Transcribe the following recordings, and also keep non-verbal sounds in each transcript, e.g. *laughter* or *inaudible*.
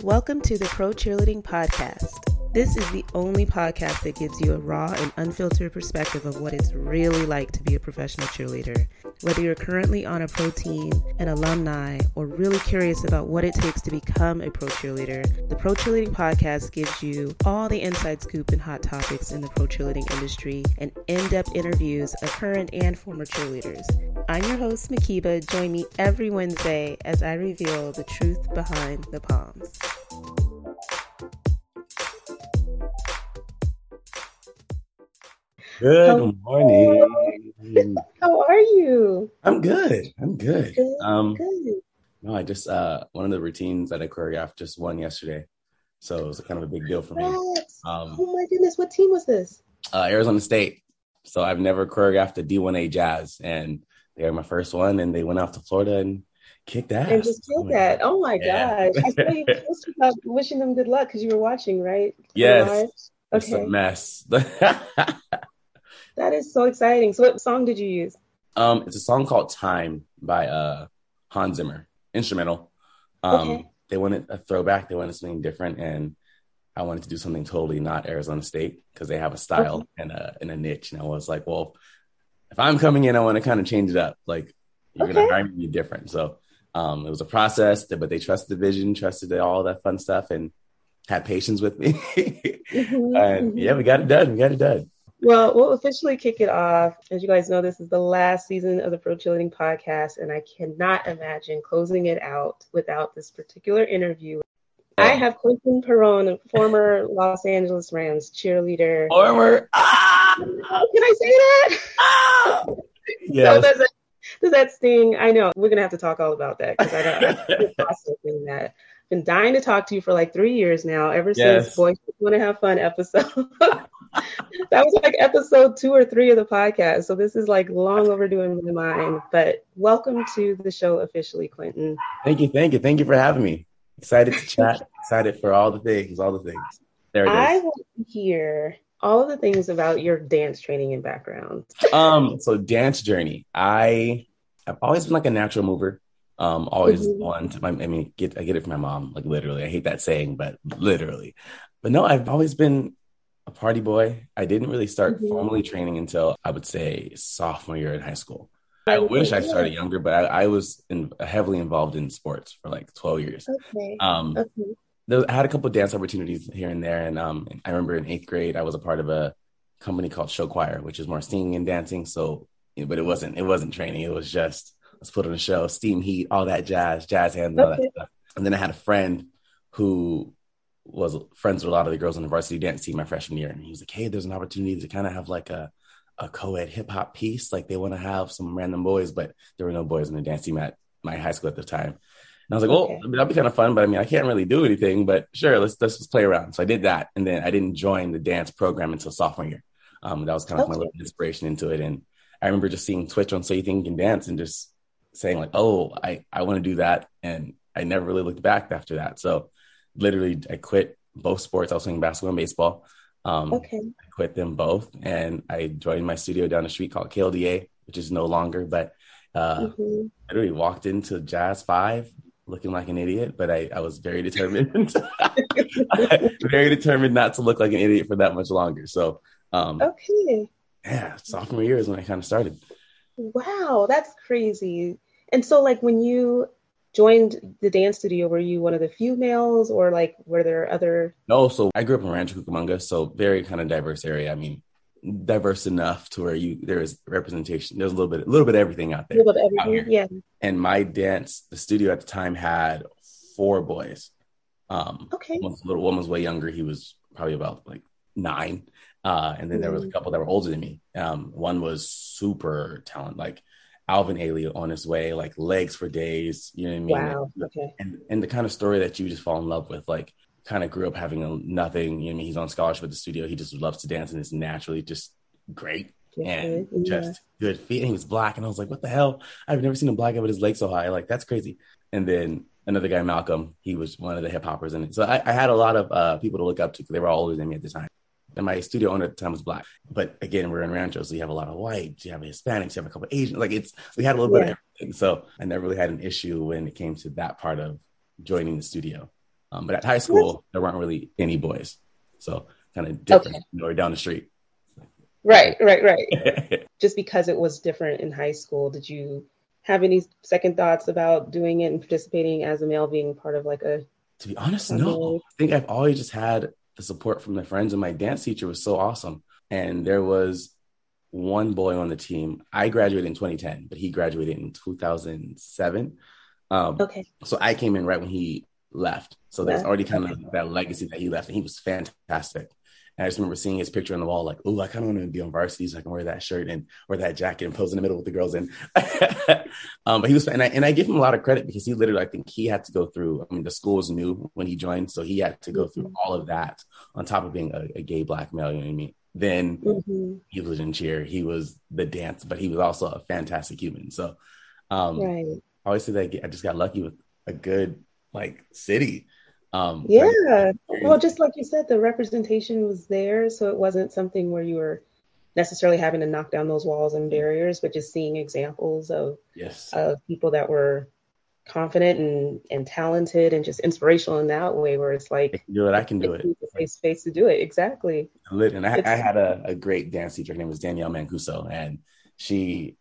Welcome to the Pro Cheerleading Podcast. This is the only podcast that gives you a raw and unfiltered perspective of what it's really like to be a professional cheerleader. Whether you're currently on a pro team, an alumni, or really curious about what it takes to become a pro cheerleader, the Pro Cheerleading Podcast gives you all the inside scoop and hot topics in the pro cheerleading industry and in depth interviews of current and former cheerleaders. I'm your host, Mhkeeba. Join me every Wednesday as I reveal the truth behind the poms. Good morning. *laughs* How are you? I'm good. I'm good. Good. Um, good. no, I just uh one of the routines that I choreographed just won yesterday, so it was kind of a big deal for me. Um, oh my goodness, what team was this? uh, Arizona State. So I've never choreographed a D1A Jazz, and they were my first one, and they went off to Florida and kicked ass. And just killed that. Oh my Yeah. gosh. I saw you *laughs* about wishing them good luck because you were watching, right? Yes. Live? It's a mess. *laughs* That is so exciting. So what song did you use? um, it's a song called "Time" by uh Hans Zimmer, instrumental. Um, Okay. they wanted a throwback. They wanted something different, and I wanted to do something totally not Arizona State because they have a style Okay. and a and a niche. And I was like, well, if I'm coming in, I want to kind of change it up. Like you're Okay. gonna hire me different. So um, it was a process, but they trusted the vision, trusted all that fun stuff, and had patience with me. *laughs* Mhm, and mhm. yeah, we got it done. We got it done. Well, we'll officially kick it off. As you guys know, this is the last season of the Pro Cheerleading Podcast, and I cannot imagine closing it out without this particular interview. I have Quinton Peron, a former Los Angeles Rams cheerleader. Former. Ah! Can I say that? Ah! *laughs* So Yes. does that, does that sting? I know we're gonna have to talk all about that because I don't *laughs* processing that. Been dying to talk to you for like three years now, ever Yes. since Boys Want to Have Fun episode. *laughs* *laughs* that was like episode two or three of the podcast, so this is like long overdue in my mind. But welcome to the show officially, Quinton. Thank you, thank you, thank you for having me. Excited to chat. Excited for all the things, all the things. There it I want to hear all of the things about your dance training and background. Um, so dance journey. I I've always been like a natural mover. Um, always Mhm. wanted. My, I mean, get I get it from my mom. Like literally, I hate that saying, but literally. But no, I've always been a party boy. I didn't really start Mhm. formally training until I would say sophomore year in high school. I wish I started younger, but I, I was in, heavily involved in sports for like twelve years. Okay. Um, Okay. there I had a couple of dance opportunities here and there, and um, I remember in eighth grade I was a part of a company called Show Choir, which is more singing and dancing. So, but it wasn't it wasn't training. It was just let's put on a show, steam heat, all that jazz, jazz hands, and all that stuff. And then I had a friend who was friends with a lot of the girls on the varsity dance team my freshman year, and he was like, "Hey, there's an opportunity to kind of have like a a co-ed hip hop piece. Like they want to have some random boys, but there were no boys in the dance team at my high school at the time." And I was like, well, Okay. that'd be kind of fun, but I mean, I can't really do anything, but sure, let's, let's just play around. So I did that. And then I didn't join the dance program until sophomore year. Um, that was kind of my little inspiration into it. And I remember just seeing Twitch on So You Think You Can Dance and just saying like, oh, I, I want to do that. And I never really looked back after that. So literally I quit both sports. I was playing basketball and baseball. Um, Okay. I quit them both and I joined my studio down the street called KLDA, which is no longer, but uh, Mhm. literally walked into Jazz Five looking like an idiot, but I, I was very determined, *laughs* very determined not to look like an idiot for that much longer. So, um, Okay. yeah, sophomore year is when I kind of started. Wow, that's crazy. And so, like, when you joined the dance studio, were you one of the few males, or like, were there other? No, so I grew up in Rancho Cucamonga, so very kind of diverse area. I mean, diverse enough to where you there is representation. There's a little bit, a little bit of everything out A there. little bit of everything? Yeah. And my dance, the studio at the time had four boys. Um, Okay. one was a little one was way younger. He was probably about like nine. Uh, and then there was a couple that were older than me. Um, one was super talented, like Alvin Ailey on his way, like legs for days. You know what I mean? Wow. Okay. And and the kind of story that you just fall in love with, like kind of grew up having a, nothing. You know what I mean? He's on scholarship at the studio. He just loves to dance and is naturally just great and yeah. just good feet. And he was black, and I was like, "What the hell? I've never seen a black guy with his legs so high. Like that's crazy." And then another guy, Malcolm, he was one of the hip hoppers in it. So I, I had a lot of uh, people to look up to because they were all older than me at the time. And my studio owner at the time was black, but again, we're in Rancho, so you have a lot of whites, you have Hispanics, you have a couple of Asians. Like it's we had a little bit of everything. So I never really had an issue when it came to that part of joining the studio. Um, but at high school, there weren't really any boys, so kind of different. Okay. Know, down the street. Right, right, right. *laughs* Just because it was different in high school, did you have any second thoughts about doing it and participating as a male, being part of like a? To be honest, no. I think I've always just had the support from my friends, and my dance teacher was so awesome. And there was one boy on the team. I graduated in 2010, but he graduated in 2007. Um, okay. So I came in right when he left. So there's already kind of that legacy that he left, and he was fantastic. And I just remember seeing his picture on the wall, like, oh, I kind of want to be on varsity so I can wear that shirt and wear that jacket and pose in the middle with the girls And *laughs* um, but he was, and I, and I give him a lot of credit because he literally, I think he had to go through, I mean, the school was new when he joined. So he had to go through mm-hmm. all of that on top of being a, a gay black male, you know what I mean? Then mm-hmm. he was in cheer, he was the dance, but he was also a fantastic human. So um, right. I always say that I just got lucky with a good like city. Um, yeah. Well, just like you said, the representation was there. So it wasn't something where you were necessarily having to knock down those walls and barriers, but just seeing examples of, yes. of people that were confident and, and talented and just inspirational in that way, where it's like, I can do it. I can do it. Face space to do it. Exactly. And I, I had a, a great dance teacher. Her name was Danielle Mancuso. And she,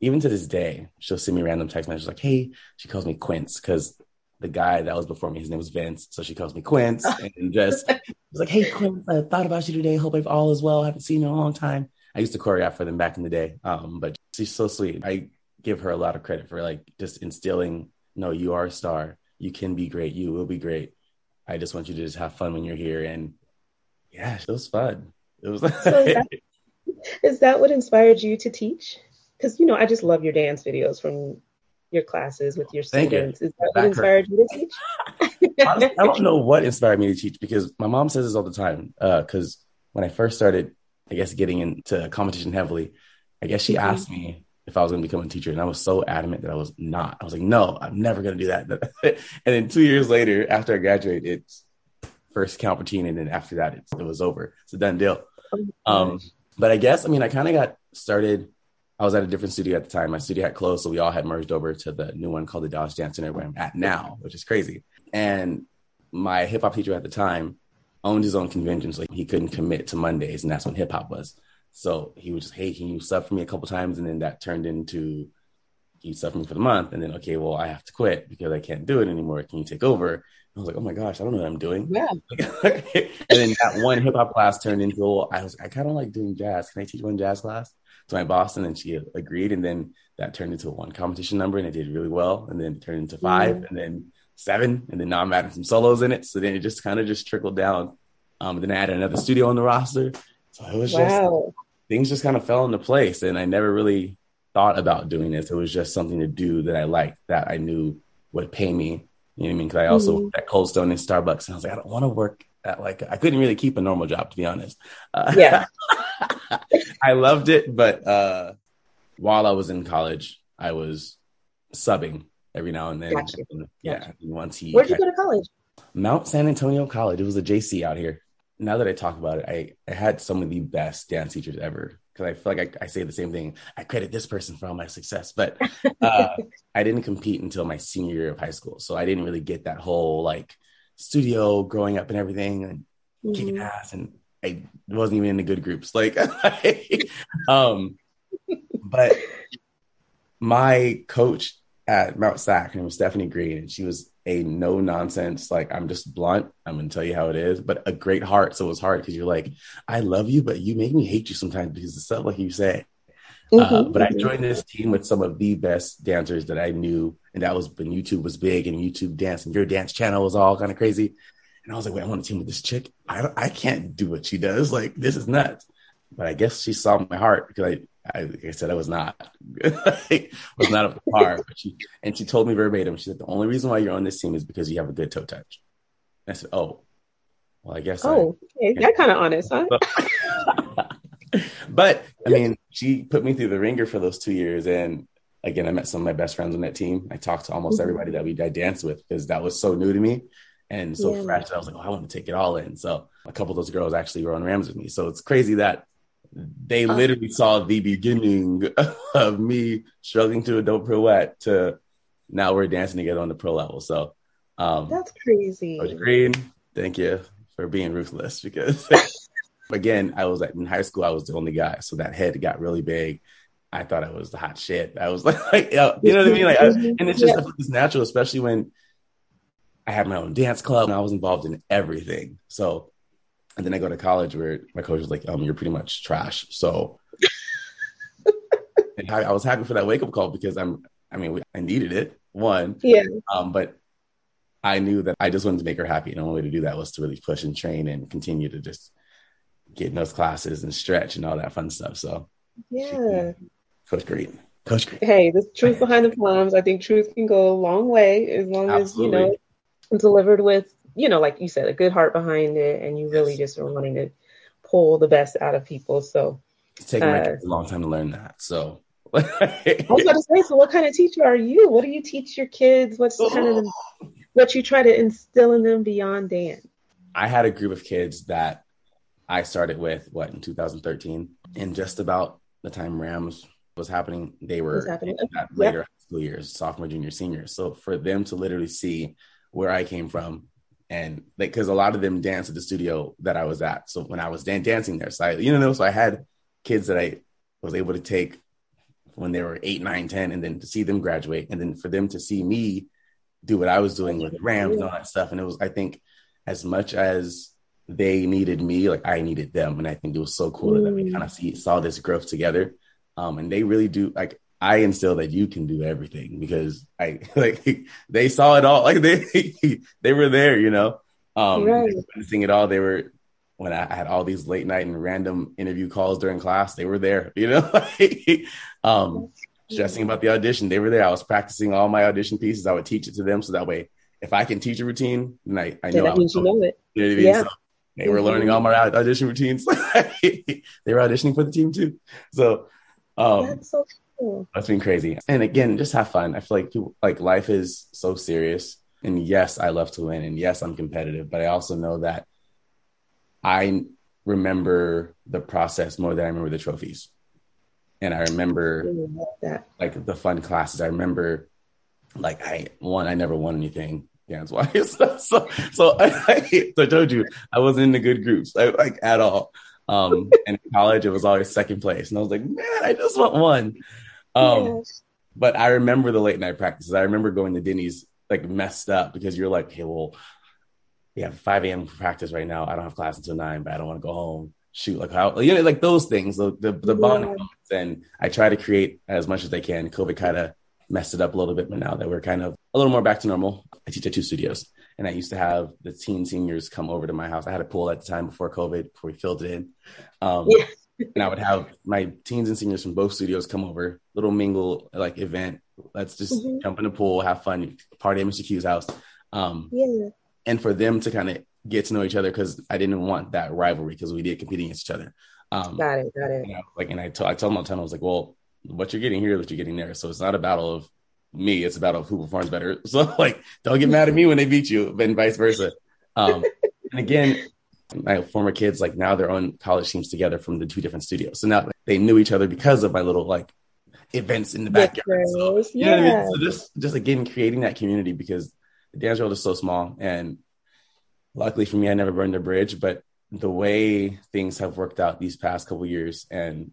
even to this day, she'll send me random text messages like, Hey, she calls me Quince because the guy that was before me, his name was Vince. So she calls me Quince and just *laughs* was like, Hey, Quince, I thought about you today. Hope if all is well. I haven't seen you in a long time. I used to choreograph for them back in the day. Um, but she's so sweet. I give her a lot of credit for like just instilling, no, you are a star. You can be great. You will be great. I just want you to just have fun when you're here. And yeah, it was fun. It was. so is, that, *laughs* is that what inspired you to teach? Because you know, I just love your dance videos from your classes with your students. You. Is that Back what inspired her. you to teach? I don't know what inspired me to teach because my mom says this all the time. Because uh, when I first started, I guess getting into competition heavily, I guess she mm-hmm. asked me if I was going to become a teacher, and I was so adamant that I was not. I was like, "No, I'm never going to do that." *laughs* and then two years later, after I graduated, it's first count routine, and then after that, it was over. It's a done deal. Oh um, but I guess I mean I kind of got started I was at a different studio at the time. My studio had closed, so we all had merged over to the new one called the Dodge Dance Center, where I'm at now, which is crazy. And my hip hop teacher at the time owned his own conventions, like he couldn't commit to Mondays, and that's when hip hop was. So he was just, hey, can you sub for me a couple times? And then that turned into you sub for me for the month, and then okay, well, I have to quit because I can't do it anymore. Can you take over? And I was like, oh my gosh, I don't know what I'm doing. Yeah. *laughs* and then that one hip hop class turned into, I was, I kind of like doing jazz. Can I teach one jazz class? To my boss, and then she agreed, and then that turned into one competition number, and it did really well, and then it turned into 5 mm-hmm. and then seven, and then now I'm adding some solos in it. So then it just kind of just trickled down. Um, then I added another studio on the roster, so it was wow. just things just kind of fell into place, and I never really thought about doing this. It was just something to do that I liked, that I knew would pay me. You know what I mean? Because I also mm-hmm. at Cold Stone and Starbucks, and I was like, I don't want to work like I couldn't really keep a normal job to be honest. Uh, yeah. *laughs* I loved it, but uh, while I was in college, I was subbing every now and then. Gotcha. And, yeah. Gotcha. once he Where'd you go to college? Mount San Antonio College. It was a JC out here. Now that I talk about it, I, I had some of the best dance teachers ever because I feel like I, I, say the same thing. I credit this person for all my success, but *laughs* uh, I didn't compete until my senior year of high school. So I didn't really get that whole like studio growing up and everything and mm-hmm. kicking ass. And I wasn't even in the good groups. *laughs* Like, um, but my coach at Mount Sac, her name was Stephanie Green, and she was a no nonsense, like I'm just blunt. I'm gonna tell you how it is, but a great heart. So it was hard because you're like, I love you, but you make me hate you sometimes because of stuff like you say. Mm-hmm, uh, but mm-hmm. I joined this team with some of the best dancers that I knew, and that was when YouTube was big and YouTube dance and your dance channel was all kind of crazy. And I was like, wait, I want to team with this chick. I I can't do what she does. Like this is nuts. But I guess she saw my heart because I, I like I said I was not *laughs* was not up to par. But she and she told me verbatim. She said the only reason why you're on this team is because you have a good toe touch. And I said, oh, well, I guess. Oh, I, okay. you're kind of honest, huh? *laughs* but I mean, she put me through the ringer for those two years, and again, I met some of my best friends on that team. I talked to almost mm-hmm. everybody that we I danced with because that was so new to me and so yeah. fresh. I was like, oh, I want to take it all in. So a couple of those girls actually were on Rams with me. So it's crazy that they literally saw the beginning *laughs* of me struggling to a dope pirouette to now we're dancing together on the pro level. So Um, That's crazy. Coach Green, thank you for being ruthless because *laughs* again, I was like in high school, I was the only guy, so that head got really big. I thought I was the hot shit. I was *laughs* like, like you, know, you know what I mean? Like, I, *laughs* and it's just yeah. it's natural, especially when I had my own dance club and I was involved in everything. So, and then I go to college where my coach was like, "Um, you're pretty much trash." So, *laughs* I, I was happy for that wake up call because I'm. I mean, I needed it. One, yeah. Um, but I knew that I just wanted to make her happy. And the only way to do that was to really push and train and continue to just get in those classes and stretch and all that fun stuff. So, yeah. Coach Green. Coach Green. Hey, the truth behind the poms. I think truth can go a long way as long Absolutely. as, you know, delivered with, you know, like you said, a good heart behind it. And you really yes. just are wanting to pull the best out of people. So, it's taken uh, a long time to learn that. So, I was about to say, so what kind of teacher are you? What do you teach your kids? What's oh. kind of the, what you try to instill in them beyond dance? I had a group of kids that I started with what in 2013, and just about the time Rams was happening, they were happening. later yep. school years, sophomore, junior, senior. So for them to literally see where I came from, and like because a lot of them danced at the studio that I was at. So when I was dan- dancing there, so I, you know, so I had kids that I was able to take when they were eight, nine, ten, and then to see them graduate, and then for them to see me do what I was doing with Rams and all that stuff. And it was, I think, as much as they needed me, like I needed them, and I think it was so cool mm. that we kind of see saw this growth together. Um, and they really do like I instill that you can do everything because I *laughs* like they saw it all, like *laughs* they they were there, you know, um, right. seeing it all. They were when I had all these late night and random interview calls during class, they were there, you know. *laughs* um, stressing about the audition. They were there. I was practicing all my audition pieces. I would teach it to them so that way, if I can teach a routine, then I, I know means know it. You know I mean? Yeah. So they were learning all my audition routines. *laughs* they were auditioning for the team too. So, um, that's so cool. That's been crazy. And again, just have fun. I feel like people, like life is so serious. And yes, I love to win. And yes, I'm competitive, but I also know that I remember the process more than I remember the trophies. And I remember like the fun classes. I remember like I won. I never won anything dance wise. *laughs* so so I, *laughs* I, so I told you I wasn't in the good groups like, like at all. Um and in college it was always second place. And I was like, man, I just want one. Um yes. but I remember the late night practices. I remember going to Denny's like messed up because you're like, hey, well, we have 5 a.m. practice right now. I don't have class until nine, but I don't want to go home shoot like how you know like those things the the, the bonding yeah. and i try to create as much as I can covid kind of messed it up a little bit but now that we're kind of a little more back to normal i teach at two studios and i used to have the teen seniors come over to my house i had a pool at the time before covid before we filled it in um, yeah. *laughs* and i would have my teens and seniors from both studios come over little mingle like event let's just mm-hmm. jump in the pool have fun party at mr q's house um, yeah. and for them to kind of get to know each other because I didn't want that rivalry because we did compete against each other. Um, got it, got it. You know, like, and I, t- I told them all the time, I was like, well, what you're getting here is what you're getting there. So it's not a battle of me; it's a battle of who performs better. *laughs* So like, don't get mad at me when they beat you, and vice versa. Um, and again, my former kids, like now they're on college teams together from the two different studios. So now they knew each other because of my little like events in the backyard. So, yeah. You know I mean? So just just again creating that community because the dance world is so small and luckily for me, I never burned a bridge, but the way things have worked out these past couple years and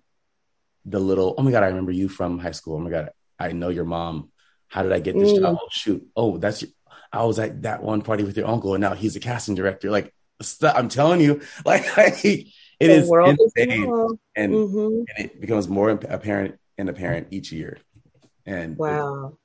the little, oh my God, I remember you from high school. Oh my God, I know your mom. How did I get this mm. job? Oh, shoot. Oh, that's, your, I was at that one party with your uncle and now he's a casting director. Like, I'm telling you, *laughs* like, it the is insane. Is and, mm-hmm. and it becomes more apparent and apparent each year. And wow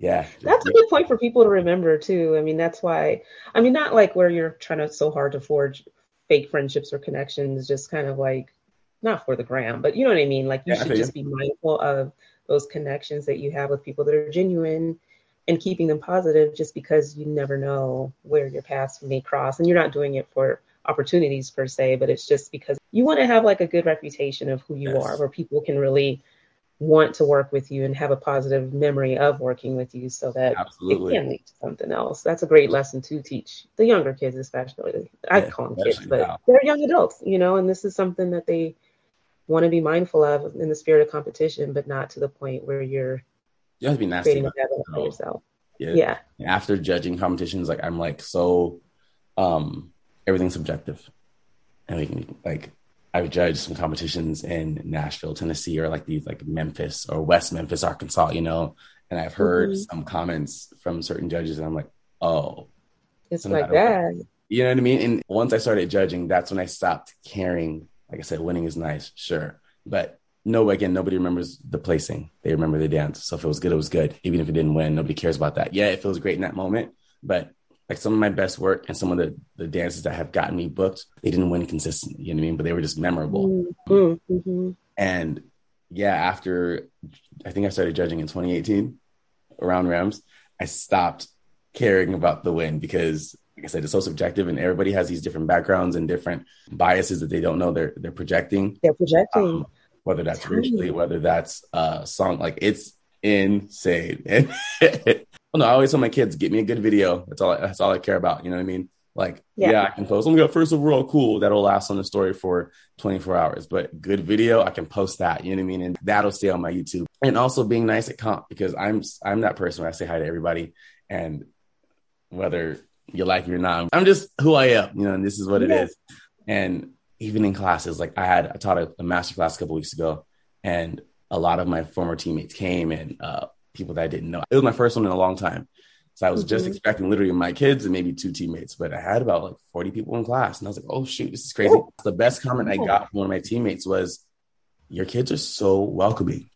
yeah that's a good point for people to remember too i mean that's why i mean not like where you're trying to so hard to forge fake friendships or connections just kind of like not for the gram but you know what i mean like you yeah, should just be mindful of those connections that you have with people that are genuine and keeping them positive just because you never know where your paths may cross and you're not doing it for opportunities per se but it's just because you want to have like a good reputation of who you yes. are where people can really want to work with you and have a positive memory of working with you so that Absolutely. it can lead to something else. That's a great lesson to teach the younger kids, especially. I yeah, call them kids, but now. they're young adults, you know, and this is something that they want to be mindful of in the spirit of competition, but not to the point where you're you have to be nasty creating a for yourself. Yeah. yeah. After judging competitions, like I'm like so um everything's subjective. And we can like I've judged some competitions in Nashville, Tennessee, or like these like Memphis or West Memphis, Arkansas, you know. And I've heard mm-hmm. some comments from certain judges, and I'm like, oh, it's like that. You know what I mean? And once I started judging, that's when I stopped caring. Like I said, winning is nice, sure, but no, again, nobody remembers the placing. They remember the dance. So if it was good, it was good. Even if it didn't win, nobody cares about that. Yeah, it feels great in that moment, but like some of my best work and some of the, the dances that have gotten me booked, they didn't win consistently, you know what I mean? But they were just memorable. Mm-hmm. mm-hmm. And yeah, after I think I started judging in 2018 around Rams, I stopped caring about the win because like I said, it's so subjective and everybody has these different backgrounds and different biases that they don't know they're they're projecting. They're projecting. Um, whether that's racially, whether that's a song, like it's insane. And *laughs* well, no, I always tell my kids, get me a good video. That's all. That's all I care about. You know what I mean? Like, yeah, yeah I can post. I'm got first overall, cool. That'll last on the story for 24 hours. But good video, I can post that. You know what I mean? And that'll stay on my YouTube. And also being nice at comp because I'm I'm that person where I say hi to everybody, and whether you like me or not, I'm just who I am. You know, and this is what it is. And even in classes, like I had, I taught a, a master class a couple weeks ago, and a lot of my former teammates came and uh, people that I didn't know. It was my first one in a long time. So I was mm-hmm. just expecting literally my kids and maybe two teammates, but I had about like 40 people in class. And I was like, oh, shoot, this is crazy. Oh. The best comment I got from one of my teammates was, your kids are so welcoming.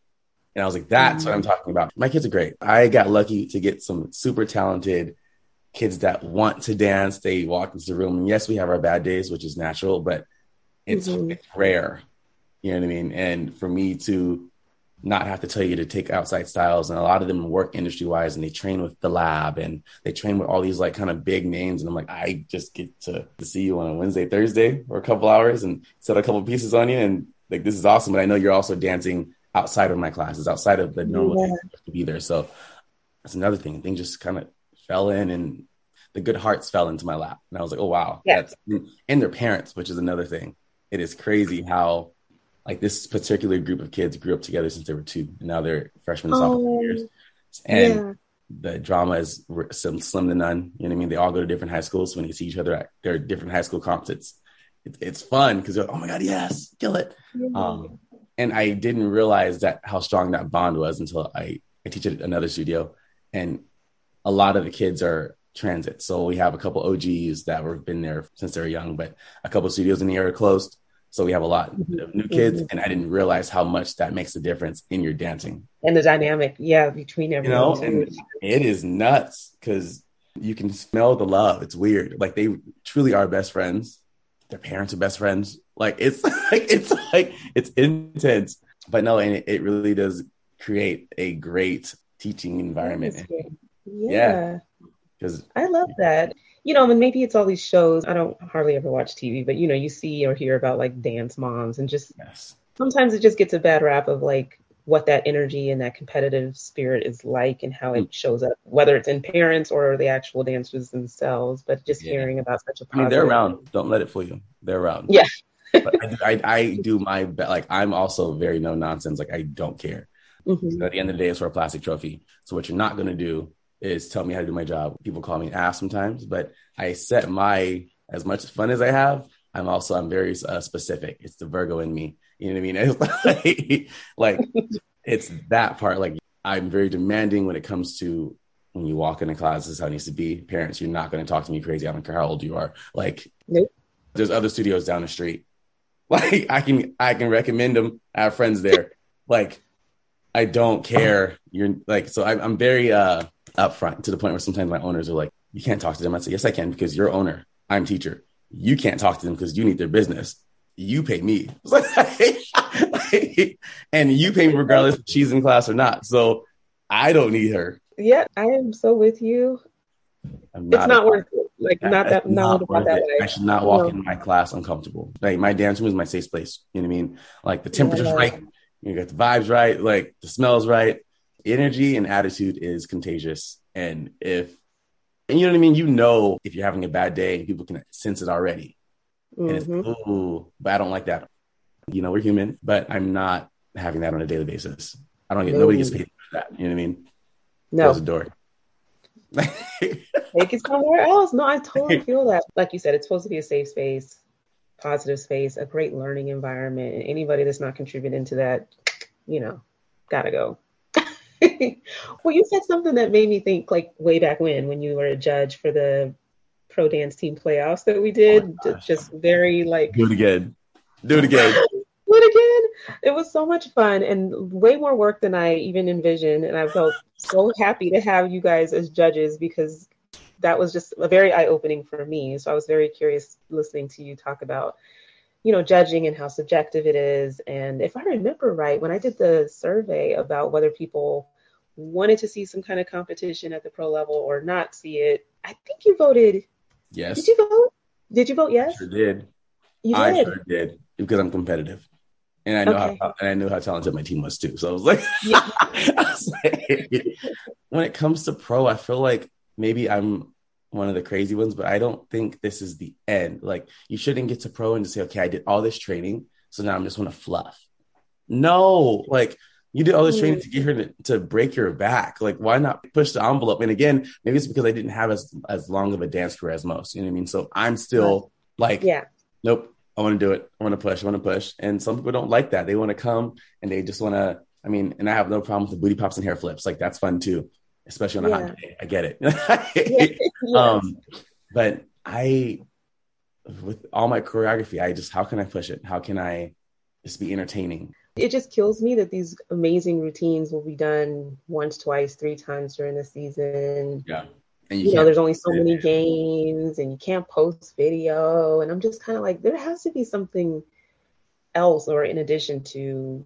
And I was like, that's mm-hmm. what I'm mm. talking about. My kids are great. I got lucky to get some super talented kids that want to dance. They walk into the room. And yes, we have our bad days, which is natural, but it's, mm-hmm. it's rare. You know what I mean? And for me to not have to tell you to take outside styles, and a lot of them work industry wise, and they train with the lab, and they train with all these like kind of big names, and I'm like, I just get to, to see you on a Wednesday, Thursday for a couple hours, and set a couple pieces on you, and like this is awesome. But I know you're also dancing outside of my classes, outside of the normal yeah. to be there. So that's another thing. Things just kind of fell in, and the good hearts fell into my lap, and I was like, oh wow, yeah. that's and their parents, which is another thing it is crazy how like this particular group of kids grew up together since they were two, and now they're freshmen and sophomore oh, years. And yeah. the drama is slim to none. You know what I mean? They all go to different high schools. So When they see each other at their different high school comps, it's it, it's fun because like, oh my god, yes, kill it. Yeah. Um, and I didn't realize that how strong that bond was until I I teach at another studio, and a lot of the kids are transit. So we have a couple OGs that have been there since they were young, but a couple studios in the area closed. So we have a lot mm-hmm. of new kids, mm-hmm. and I didn't realize how much that makes a difference in your dancing and the dynamic, yeah, between everyone. You know, it is nuts because you can smell the love. It's weird. Like they truly are best friends. Their parents are best friends. Like it's *laughs* like it's like it's intense. But no, and it, it really does create a great teaching environment. Yeah. Because I love that you know, I mean, maybe it's all these shows. I don't hardly ever watch TV, but you know, you see or hear about like dance moms and just yes. sometimes it just gets a bad rap of like what that energy and that competitive spirit is like and how it mm. shows up, whether it's in parents or the actual dancers themselves. But just yeah. hearing about such a positive. I mean, they're around. Don't let it fool you. They're around. Yeah. but I, I, I, do my best. Like I'm also very no nonsense. Like I don't care. Mm-hmm. at the end of the day, it's for a plastic trophy. So what you're not going to do is tell me how to do my job. People call me ass sometimes, but I set my as much fun as I have. I'm also I'm very uh, specific. It's the Virgo in me. You know what I mean? *laughs* It's like, like it's that part. Like I'm very demanding when it comes to when you walk into class. This is how it needs to be. Parents, you're not going to talk to me crazy. I don't care how old you are. Like nope. there's other studios down the street. *laughs* Like I can I can recommend them. I have friends there. Like I don't care. You're like so. I, I'm very uh upfront to the point where sometimes my owners are like, you can't talk to them. I say, yes, I can because you're owner. I'm teacher. You can't talk to them because you need their business. You pay me. *laughs* and you pay me regardless if she's in class or not. So I don't need her. Yeah, I am so with you. Not it's not worth it. Like not that not, not that way. I should not walk no. in my class uncomfortable. Like my dance room is my safe place. You know what I mean? Like the temperature's yeah, right. You got the vibes right. Like the smells right energy and attitude is contagious. And if, and you know what I mean? You know, if you're having a bad day, people can sense it already. Mm-hmm. And it's, mm-hmm. ooh, but I don't like that. You know, we're human, but I'm not having that on a daily basis. I don't get, no. nobody gets paid for that. You know what I mean? No. Close the door. *laughs* Take it somewhere else. No, I totally *laughs* feel that. Like you said, it's supposed to be a safe space, positive space, a great learning environment. And anybody that's not contributing to that, you know, gotta go. *laughs* well, you said something that made me think like way back when, when you were a judge for the pro dance team playoffs that we did. Oh just very like do it again. Do it again. *laughs* do it again. It was so much fun and way more work than I even envisioned. And I felt so happy to have you guys as judges because that was just a very eye opening for me. So I was very curious listening to you talk about you know, judging and how subjective it is. And if I remember right, when I did the survey about whether people wanted to see some kind of competition at the pro level or not see it, I think you voted. Yes. Did you vote? Did you vote yes? I sure did. You did. I sure did because I'm competitive, and I know okay. how and I knew how talented my team was too. So I was like, yeah. *laughs* I was like *laughs* when it comes to pro, I feel like maybe I'm one of the crazy ones, but I don't think this is the end. Like you shouldn't get to pro and just say, okay, I did all this training, so now I'm just want to fluff. No, like you did all this training to get her to, to break your back. Like, why not push the envelope? And again, maybe it's because I didn't have as as long of a dance career as most. You know what I mean? So I'm still like, yeah, nope. I want to do it. I want to push. I want to push. And some people don't like that. They want to come and they just want to. I mean, and I have no problem with the booty pops and hair flips. Like that's fun too, especially on a yeah. hot day. I get it. *laughs* yes. *laughs* Um, but I, with all my choreography, I just how can I push it? How can I just be entertaining? It just kills me that these amazing routines will be done once, twice, three times during the season. Yeah. And you, you know, there's only so many games and you can't post video. And I'm just kind of like, there has to be something else or in addition to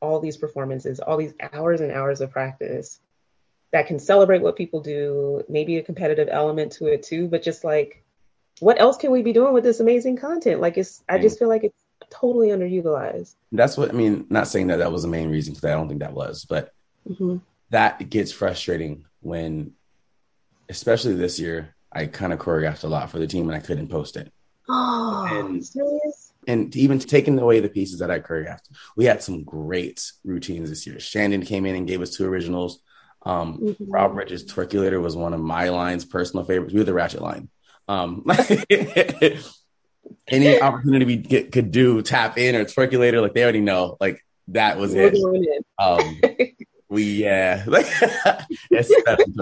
all these performances, all these hours and hours of practice that can celebrate what people do, maybe a competitive element to it too, but just like what else can we be doing with this amazing content? Like it's I just feel like it's totally underutilized. That's what I mean. Not saying that that was the main reason because I don't think that was, but mm-hmm. that gets frustrating when, especially this year, I kind of choreographed a lot for the team and I couldn't post it. *gasps* Oh, and, serious? And even taking away the pieces that I choreographed, we had some great routines this year. Shandon came in and gave us two originals. Um, mm-hmm. Rob Bridges' Twerkulator was one of my lines, personal favorites. We were the Ratchet line. Um, *laughs* any opportunity we get, could do tap in or twerkulator, like they already know, like that was We're it. Um, *laughs* we yeah, *laughs* like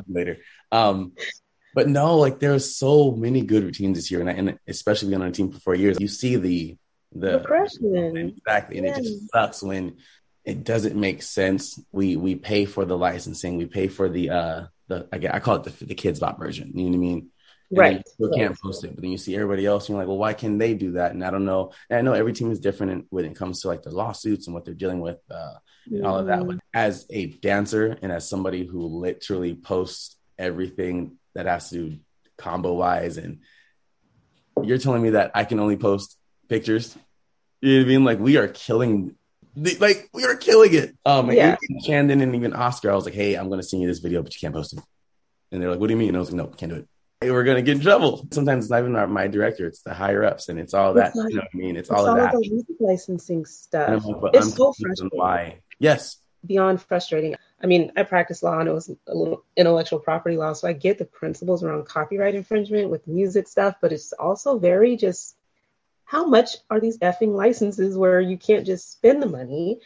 later. Um, but no, like there's so many good routines this year, and, I, and especially being on a team for four years, you see the the progression exactly, and it just sucks when it doesn't make sense. We we pay for the licensing, we pay for the uh the I, I call it the the Kidz Bop version. You know what I mean? right. You can't post it, but then you see everybody else, and you're like, well, why can they do that? And I don't know. And I know every team is different when it comes to like the lawsuits and what they're dealing with, uh, and all of that. But as a dancer and as somebody who literally posts everything that has to do combo wise, and you're telling me that I can only post pictures. You know what I mean? Like we are killing like we are killing it. Um, yeah. Shandon and even Oscar, I was like, "Hey, I'm going to send you this video, but you can't post it." And they're like, "What do you mean?" And I was like, "No, can't do it." we're gonna get in trouble. Sometimes it's not even our, my director; it's the higher ups, and it's all that. It's you know what I mean? It's, it's all, all of that. music licensing stuff. Like, it's I'm so frustrating. Why? Yes. Beyond frustrating. I mean, I practice law, and it was a little intellectual property law, so I get the principles around copyright infringement with music stuff, but it's also very just how much are these effing licenses where you can't just spend the money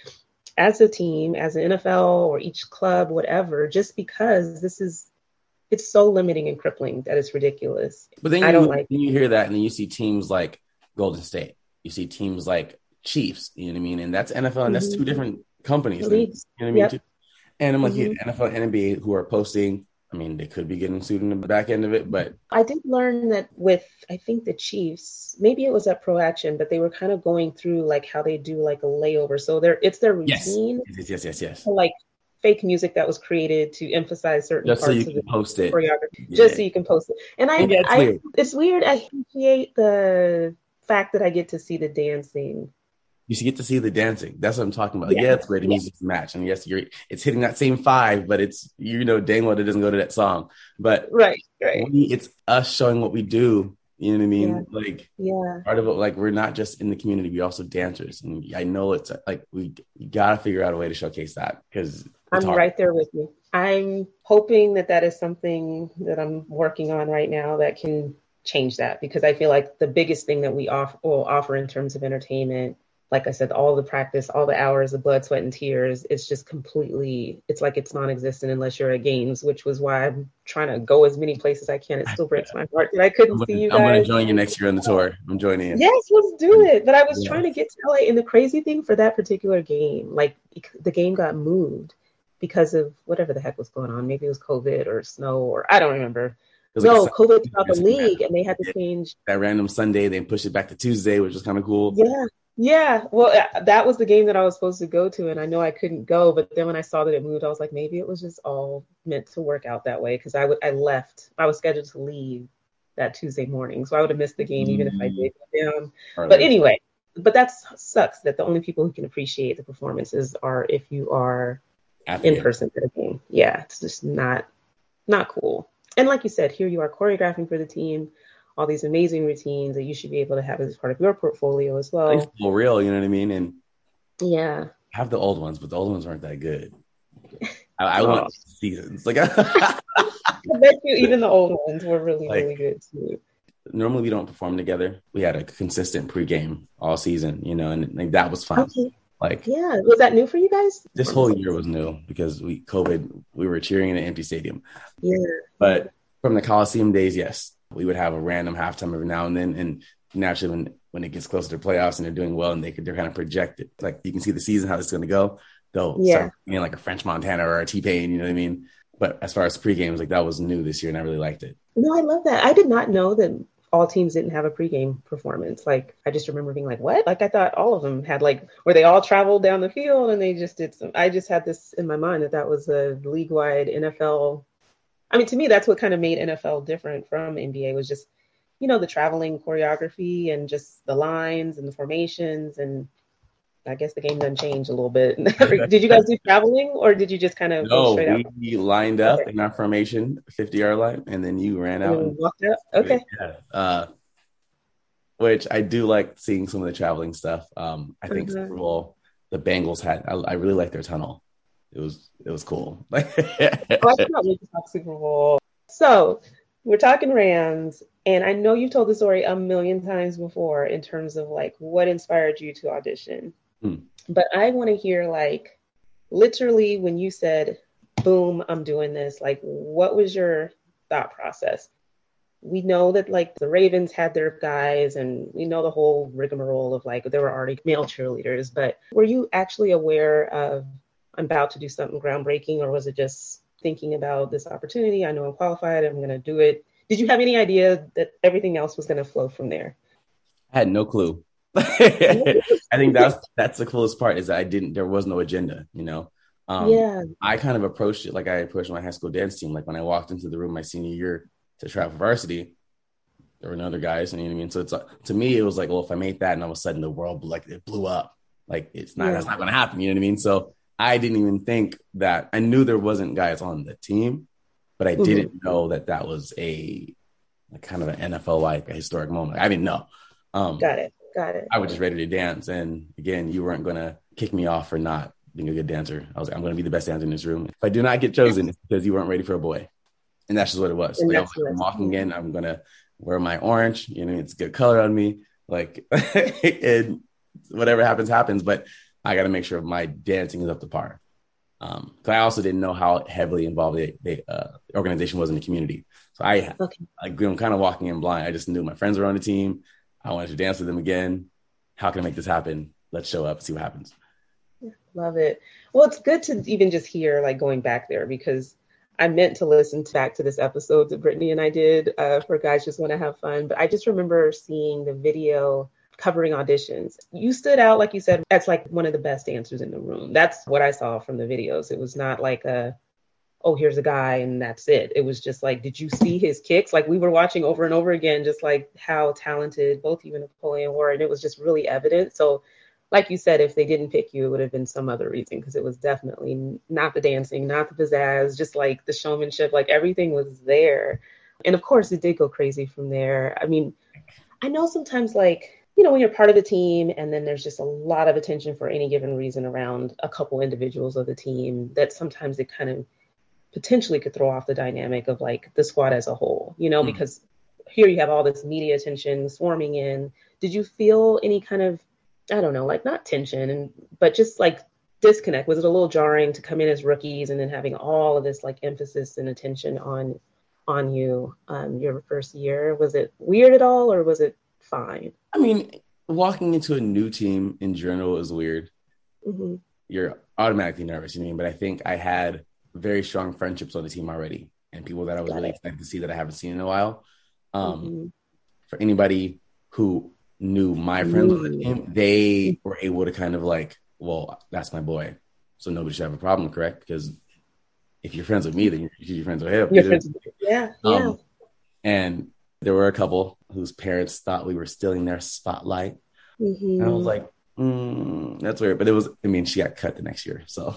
as a team, as an NFL or each club, whatever, just because this is it's so limiting and crippling that it's ridiculous. But then you, I don't like you hear that and then you see teams like Golden State. You see teams like Chiefs, you know what I mean? And that's NFL and mm-hmm. that's two mm-hmm. different companies. you know what I mean? Yep. And I'm like, mm-hmm. yeah, NFL and NBA who are posting I mean, they could be getting sued in the back end of it, but I did learn that with I think the Chiefs, maybe it was at Pro Action, but they were kind of going through like how they do like a layover. So they're it's their routine. Yes, yes, yes, yes. To, like fake music that was created to emphasize certain just parts so you can post it yeah. just so you can post it and i, and I weird. it's weird i appreciate the fact that i get to see the dancing you should get to see the dancing. That's what i'm talking about. Yeah, yeah it's great. The music's match and yes you're it's hitting that same five but it's you know dang well it doesn't go to that song. But right right. it's us showing what we do. You know what I mean? Yeah. Like, yeah, part of it, like we're not just in the community; we're also dancers, and I know it's like we gotta figure out a way to showcase that because I'm hard. right there with you. I'm hoping that that is something that I'm working on right now that can change that because I feel like the biggest thing that we off- will offer in terms of entertainment like I said, all the practice, all the hours of blood, sweat, and tears, it's just completely, it's like it's non existent unless you're at games, which was why I'm trying to go as many places I can. It still breaks my heart that I couldn't I'm see you guys. I'm going to join you next year on the tour. I'm joining you. Yes, let's do it. But I was yeah. trying to get to LA. And the crazy thing for that particular game, like the game got moved because of whatever the heck was going on. Maybe it was COVID or snow or I don't remember. No, like COVID about the league, and they had to change that random Sunday. They pushed it back to Tuesday, which was kind of cool. Yeah, yeah, well, that was the game that I was supposed to go to, and I know I couldn't go. But then when I saw that it moved, I was like, maybe it was just all meant to work out that way. Because I would, I left. I was scheduled to leave that Tuesday morning, so I would have missed the game even if I mm. did go down. Right. But anyway, but that sucks. That the only people who can appreciate the performances are if you are in person at the game. Yeah, it's just not not cool. And like you said, here you are choreographing for the team all these amazing routines that you should be able to have as part of your portfolio as well. It's real, you know what I mean? And yeah, have the old ones, but the old ones aren't that good. *laughs* I, I oh. want seasons. Like *laughs* I bet you even the old ones were really, like, really good too. Normally we don't perform together. We had a consistent pregame all season, you know, and like that was fun. Okay. Like yeah, was that new for you guys? This whole year was new because we COVID. We were cheering in an empty stadium. Yeah, but from the Coliseum days, yes, we would have a random halftime every now and then. And naturally, when when it gets closer to playoffs and they're doing well and they could, they're kind of projected, like you can see the season how it's going to go. They'll yeah. start being like a French Montana or a T Pain, you know what I mean? But as far as pre-games, like that was new this year, and I really liked it. No, I love that. I did not know that all teams didn't have a pregame performance. Like I just remember being like, "What?" Like I thought all of them had like where they all traveled down the field and they just did some. I just had this in my mind that that was a league-wide NFL I mean, to me, that's what kind of made NFL different from NBA was just, you know, the traveling choreography and just the lines and the formations. And I guess the game done changed a little bit. *laughs* *laughs* did you guys do traveling or did you just kind of no, we out? lined up okay. in our formation, 50 yard line, and then you ran out. And walked out? Okay. Yeah. Uh, which I do like seeing some of the traveling stuff. Um, I think mm-hmm. Super Bowl, the Bengals had, I, I really like their tunnel it was it was cool. I wait to talk Super Bowl. So we're talking Rams, and I know you've told the story a million times before in terms of like what inspired you to audition. Hmm. But I want to hear like literally when you said, "Boom, I'm doing this." Like, what was your thought process? We know that like the Ravens had their guys, and we know the whole rigmarole of like there were already male cheerleaders. But were you actually aware of I'm about to do something groundbreaking, or was it just thinking about this opportunity? I know I'm qualified. I'm going to do it. Did you have any idea that everything else was going to flow from there? I had no clue. *laughs* I think that's that's the coolest part is that I didn't. There was no agenda. You know. Um, yeah. I kind of approached it like I approached my high school dance team. Like when I walked into the room my senior year to travel varsity, there were no other guys. You know what I mean? So it's uh, to me, it was like, well, if I made that, and all of a sudden the world like it blew up. Like it's not. Yeah. That's not going to happen. You know what I mean? So I didn't even think that I knew there wasn't guys on the team, but I mm-hmm. didn't know that that was a, a kind of an NFL like historic moment. I didn't know. Um, Got it. Got it. I was just ready to dance, and again, you weren't going to kick me off for not being a good dancer. I was like, I'm going to be the best dancer in this room. If I do not get chosen, it's because you weren't ready for a boy, and that's just what it was. Like, I'm, I'm walking in, I'm going to wear my orange. You know, it's good color on me. Like, *laughs* and whatever happens, happens. But I got to make sure my dancing is up to par. Um, I also didn't know how heavily involved the, the, uh, organization was in the community. So I, okay. I, I'm kind of walking in blind. I just knew my friends were on the team. I wanted to dance with them again. How can I make this happen? Let's show up, and see what happens. Love it. Well, it's good to even just hear like going back there because I meant to listen to, back to this episode that Brittany and I did uh, for Guys Just Want to Have Fun, but I just remember seeing the video covering auditions. You stood out, like you said, as like one of the best dancers in the room. That's what I saw from the videos. It was not like a, oh, here's a guy and that's it. It was just like, did you see his kicks? Like we were watching over and over again, just like how talented both you and Napoleon were. And it was just really evident. So, like you said, if they didn't pick you, it would have been some other reason because it was definitely not the dancing, not the pizzazz, just like the showmanship, like everything was there. And of course, it did go crazy from there. I mean, I know sometimes like you know, when you're part of the team and then there's just a lot of attention for any given reason around a couple individuals of the team, that sometimes it kind of potentially could throw off the dynamic of like the squad as a whole, you know, mm. because here you have all this media attention swarming in. Did you feel any kind of, I don't know, like not tension and but just like disconnect? Was it a little jarring to come in as rookies and then having all of this like emphasis and attention on on you um, your first year? Was it weird at all or was it fine? I mean, walking into a new team in general is weird. Mm-hmm. You're automatically nervous, you know I mean? But I think I had very strong friendships on the team already and people that I was Got really it. excited to see that I haven't seen in a while. Um, mm-hmm. For anybody who knew my friends on the mm. team, they were able to kind of like, well, that's my boy. So nobody should have a problem, correct? Because if you're friends with me, then you're, you're friends with him. You're friends with yeah, um, yeah. And there were a couple whose parents thought we were stealing their spotlight. Mm-hmm. And I was like, mm, that's weird. But it was, I mean, she got cut the next year. So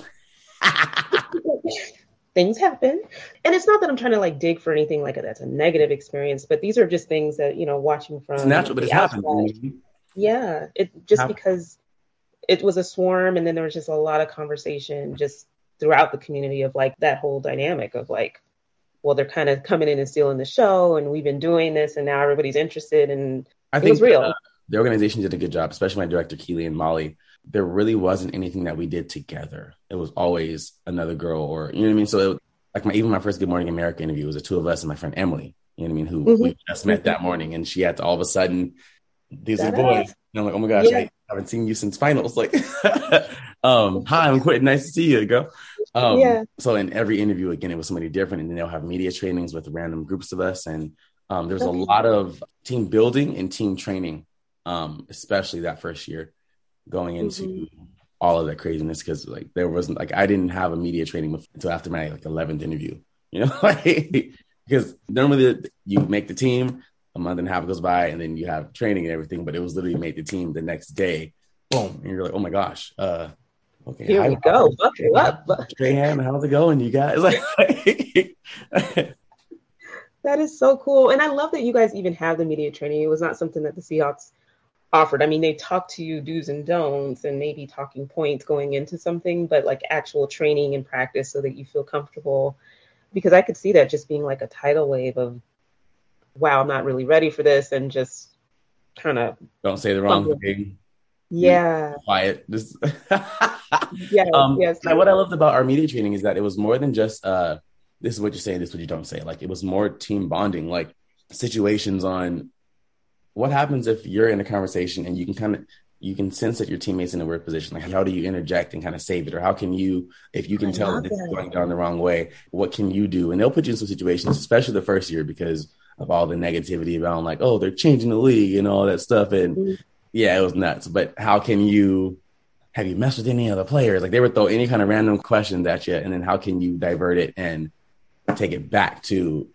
*laughs* things happen. And it's not that I'm trying to like dig for anything like that's a negative experience, but these are just things that, you know, watching from it's natural, but it's happened. Yeah. It just because it was a swarm and then there was just a lot of conversation just throughout the community of like that whole dynamic of like, well, they're kind of coming in and stealing the show and we've been doing this and now everybody's interested and I think it was real. Uh, the organization did a good job, especially my director, Keely and Molly there really wasn't anything that we did together. It was always another girl or, you know what I mean? So it, like my, even my first Good Morning America interview was the two of us and my friend Emily, you know what I mean? Who mm-hmm. we just met that morning and she had to all of a sudden, these are boys. And I'm like, oh my gosh, yeah. I haven't seen you since finals. *laughs* Like, *laughs* um, hi, I'm Quinton. Nice to see you, girl. Um, yeah. So in every interview, again, it was somebody different, and then they'll have media trainings with random groups of us, and um, there's okay. a lot of team building and team training, um, especially that first year going into mm-hmm. all of that craziness because like there wasn't like I didn't have a media training until after my like 11th interview, you know, *laughs* because normally you make the team, a month and a half goes by, and then you have training and everything, but it was literally make the team the next day, boom, and you're like, oh my gosh, uh, okay, here we go, buckle up, Strahan, how's it going, you guys? *laughs* that is so cool, and I love that you guys even have the media training. It was not something that the Seahawks offered. I mean, they talk to you do's and don'ts and maybe talking points going into something, but like actual training and practice so that you feel comfortable. Because I could see that just being like a tidal wave of, wow, I'm not really ready for this, and just kind of don't say the wrong thing. Yeah. Quiet. Just *laughs* yeah. Um, yes. What I loved about our media training is that it was more than just uh, this is what you say, this is what you don't say. Like it was more team bonding, like situations on what happens if you're in a conversation and you can kind of you can sense that your teammates in a weird position like how do you interject and kind of save it or how can you if you can I tell that it's going down the wrong way what can you do and they'll put you in some situations especially the first year because of all the negativity about like oh they're changing the league and all that stuff and mm-hmm. Yeah it was nuts but how can you have you messed with any other players like they would throw any kind of random questions at you and then how can you divert it and take it back to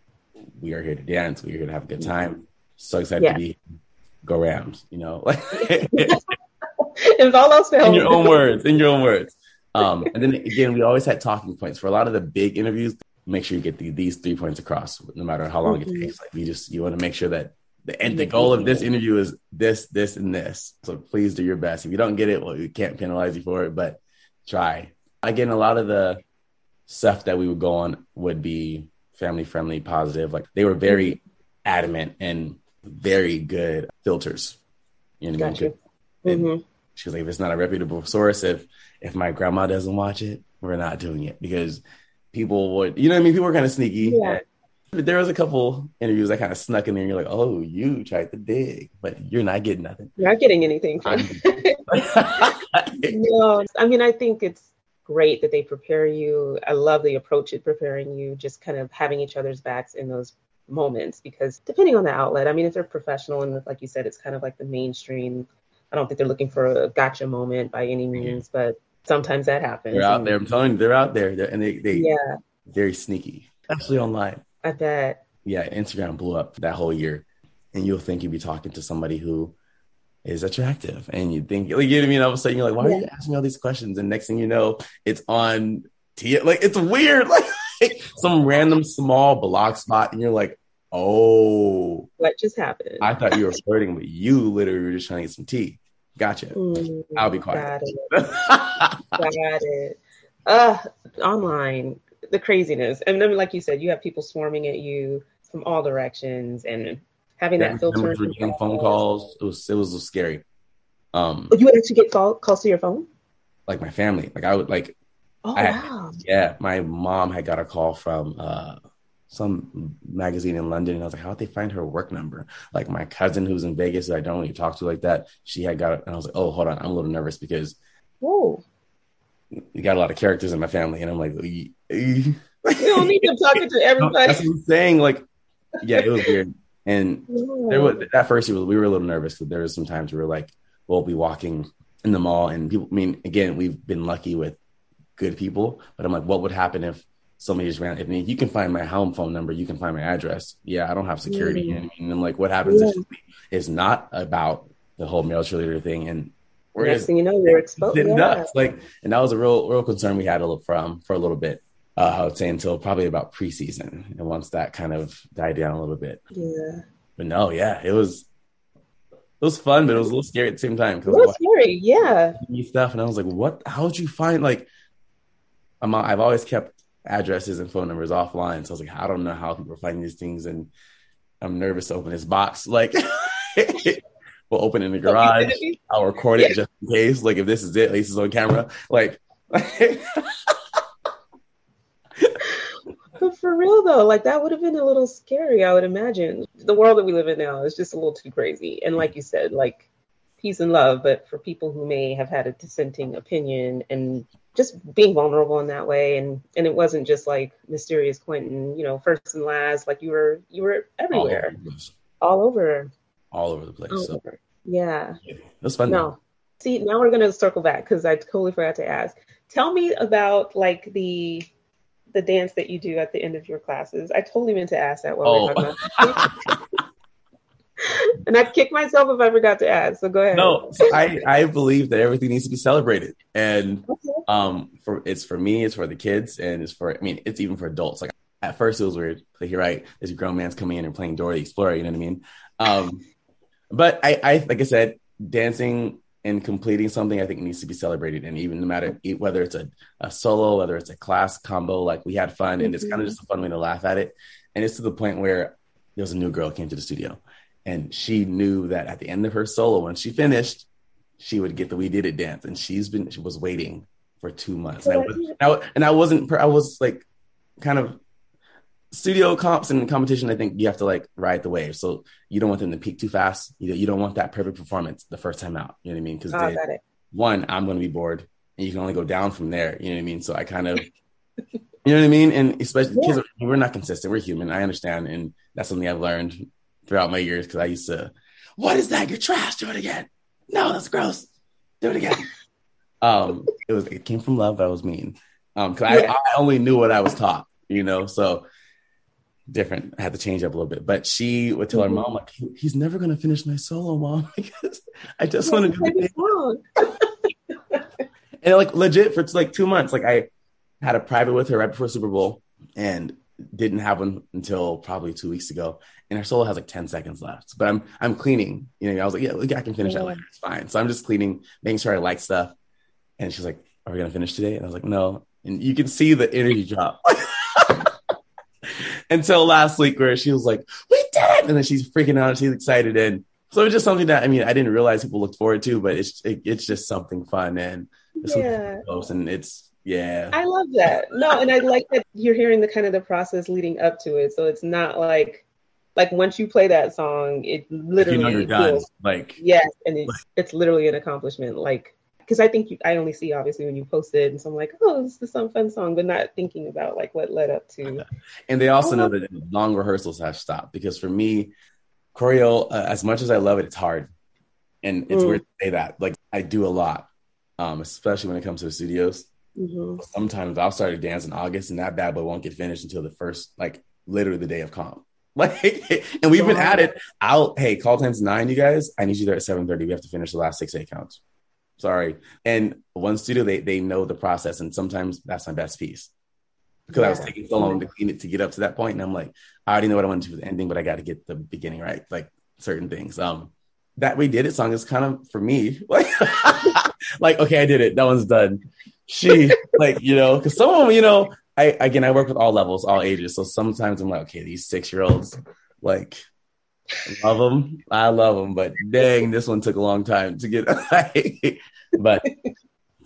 we are here to dance we're here to have a good time so excited yeah. to be go Rams, you know. *laughs* in all else In your own words, in your own words. Um, and then again, we always had talking points for a lot of the big interviews. Make sure you get the, these three points across, no matter how long mm-hmm. it takes. Like you just you want to make sure that the end, the goal of this interview is this, this, and this. So please do your best. If you don't get it, well, we can't penalize you for it, but try. Again, a lot of the stuff that we would go on would be family friendly, positive. Like they were very adamant and very good filters. You know, gotcha. mm-hmm. She was like, if it's not a reputable source, if if my grandma doesn't watch it, we're not doing it because people would, you know what I mean? People were kind of sneaky. Yeah. There was a couple interviews that kind of snuck in there, and you're like, "Oh, you tried to dig, but you're not getting nothing. You're not getting anything from." *laughs* no, I mean, I think it's great that they prepare you. I love the approach at preparing you, just kind of having each other's backs in those moments because depending on the outlet, I mean, if they're professional and like you said, it's kind of like the mainstream. I don't think they're looking for a gotcha moment by any means, but sometimes that happens. They're out there. I'm telling you, they're out there, they're, and they they yeah very sneaky, especially online. I bet. Yeah, Instagram blew up that whole year, and you'll think you'd be talking to somebody who is attractive, and you think like, you know what I mean. All of a sudden, you're like, why yeah. are you asking me all these questions? And next thing you know, it's on T. Like it's weird, *laughs* like some random small block spot, and you're like, Oh. What just happened? I thought you were flirting, but you literally were just trying to get some tea. Gotcha. Mm, I'll be quiet. Got it. *laughs* got it. Uh, online, the craziness. And then, like you said, you have people swarming at you from all directions and having that filter. Getting phone calls. It was it was scary. Um, you would actually get call, calls to your phone. Like my family, like I would like. Oh I, wow! Yeah, my mom had got a call from uh, some magazine in London, and I was like, "How would they find her work number?" Like my cousin who's in Vegas, that I don't really talk to like that. She had got it, and I was like, "Oh, hold on, I'm a little nervous because." Whoa. You got a lot of characters in my family, and I'm like, you don't need to talk to *laughs* everybody. That's what I'm saying. Like, yeah, it was weird. And there was at first was, we were a little nervous because there was some times we were like, we'll be walking in the mall and people I mean, again, we've been lucky with good people, but I'm like, what would happen if somebody just ran if mean, you can find my home phone number, you can find my address. Yeah, I don't have security. Mm. And I'm like, what happens yeah. if it's not about the whole male cheerleader thing and we're Next thing you know, you're exposed. Yeah. Like, and that was a real, real concern we had to look from for a little bit uh, I would say until probably about preseason. And once that kind of died down a little bit. Yeah. But no, yeah, it was it was fun, but it was a little scary at the same time. It was scary, yeah. Stuff, and I was like, "What? How did you find like?" I'm, I've always kept addresses and phone numbers offline, so I was like, "I don't know how people are finding these things," and I'm nervous to open this box. Like, *laughs* we'll open in the garage. I'll record it yeah. just in case. Like, if this is it, at least it's on camera. Like. But *laughs* for real though, like that would have been a little scary, I would imagine. The world that we live in now is just a little too crazy. And like you said, like peace and love, but for people who may have had a dissenting opinion and just being vulnerable in that way and and it wasn't just like mysterious Quinton, you know, first and last, like you were you were everywhere. All over. All over the place. So. Over. Yeah. It was fun. No. See, now we're gonna circle back because I totally forgot to ask. Tell me about like the the dance that you do at the end of your classes. I totally meant to ask that while oh. we are talking about. *laughs* and I'd kick myself if I forgot to ask. So go ahead. No, I I believe that everything needs to be celebrated, and okay. um, for it's for me, it's for the kids, and it's for I mean, it's even for adults. Like at first, it was weird. Like you're right, there's a grown man's coming in and playing Dora the Explorer. You know what I mean? Um, but I I like I said, dancing and completing something I think needs to be celebrated. And even no matter whether it's a, a solo, whether it's a class combo, like we had fun mm-hmm. and it's kind of just a fun way to laugh at it. And it's to the point where there was a new girl came to the studio and she knew that at the end of her solo, when she finished, she would get the We Did It dance. And she's been, she was waiting for two months. And I, was, and I wasn't, I was like kind of studio comps and competition, I think you have to like ride the wave. So you don't want them to peak too fast. You, you don't want that perfect performance the first time out. You know what I mean? Because oh, one, I'm going to be bored, and you can only go down from there. You know what I mean? So I kind of, *laughs* you know what I mean? And especially yeah. kids, we're not consistent. We're human. I understand, and that's something I've learned throughout my years because I used to, what is that? You're trash. Do it again. No, that's gross. Do it again. *laughs* um, it was it came from love. That was mean. Um, because yeah. I, I only knew what I was taught. You know, so different. I had to change up a little bit. But she would tell mm-hmm. her mom, like, he's never gonna finish my solo, mom, *laughs* because I just want to do it. *laughs* and like legit for like two months, like I had a private with her right before Super Bowl and didn't have one until probably two weeks ago. And her solo has like 10 seconds left. But I'm I'm cleaning. You know, I was like, yeah, I can finish yeah. that later. It's fine. So I'm just cleaning, making sure I like stuff. And she's like, Are we gonna finish today? And I was like, No. And you can see the energy drop. *laughs* until last week where she was like, "We did it!" and then she's freaking out. She's excited, and so it's just something that I mean, I didn't realize people looked forward to, but it's it, it's just something fun and it's yeah. close, and it's yeah. I love that. No, and I like that you're hearing the kind of the process leading up to it, so it's not like like once you play that song, it literally you know you're done. Like yes, and it's, it's literally an accomplishment. Like because I think you, I only see obviously when you post it, and so I'm like, oh, this is some fun song, but not thinking about like what led up to. *laughs* And they also oh. know that long rehearsals have stopped because for me, choreo, uh, as much as I love it, it's hard, and it's mm. weird to say that. Like I do a lot, um, especially when it comes to the studios. Mm-hmm. Sometimes I'll start a dance in August, and that bad boy won't get finished until the first, like literally the day of comp. *laughs* Like, and we've been at it. I'll hey, call time's nine, you guys. I need you there at seven thirty. We have to finish the last six eight counts sorry. And one studio, they they know the process, and sometimes that's my best piece because yeah. I was taking so long to clean it to get up to that point, and I'm like, I already know what I want to do with the ending, but I got to get the beginning right, like certain things. Um, that we did it song is kind of for me, like, *laughs* like okay, I did it. That one's done. She like you know, because some of them, you know, I again I work with all levels, all ages. So sometimes I'm like, okay, these six year olds, like love them. I love them, but dang, this one took a long time to get. *laughs* but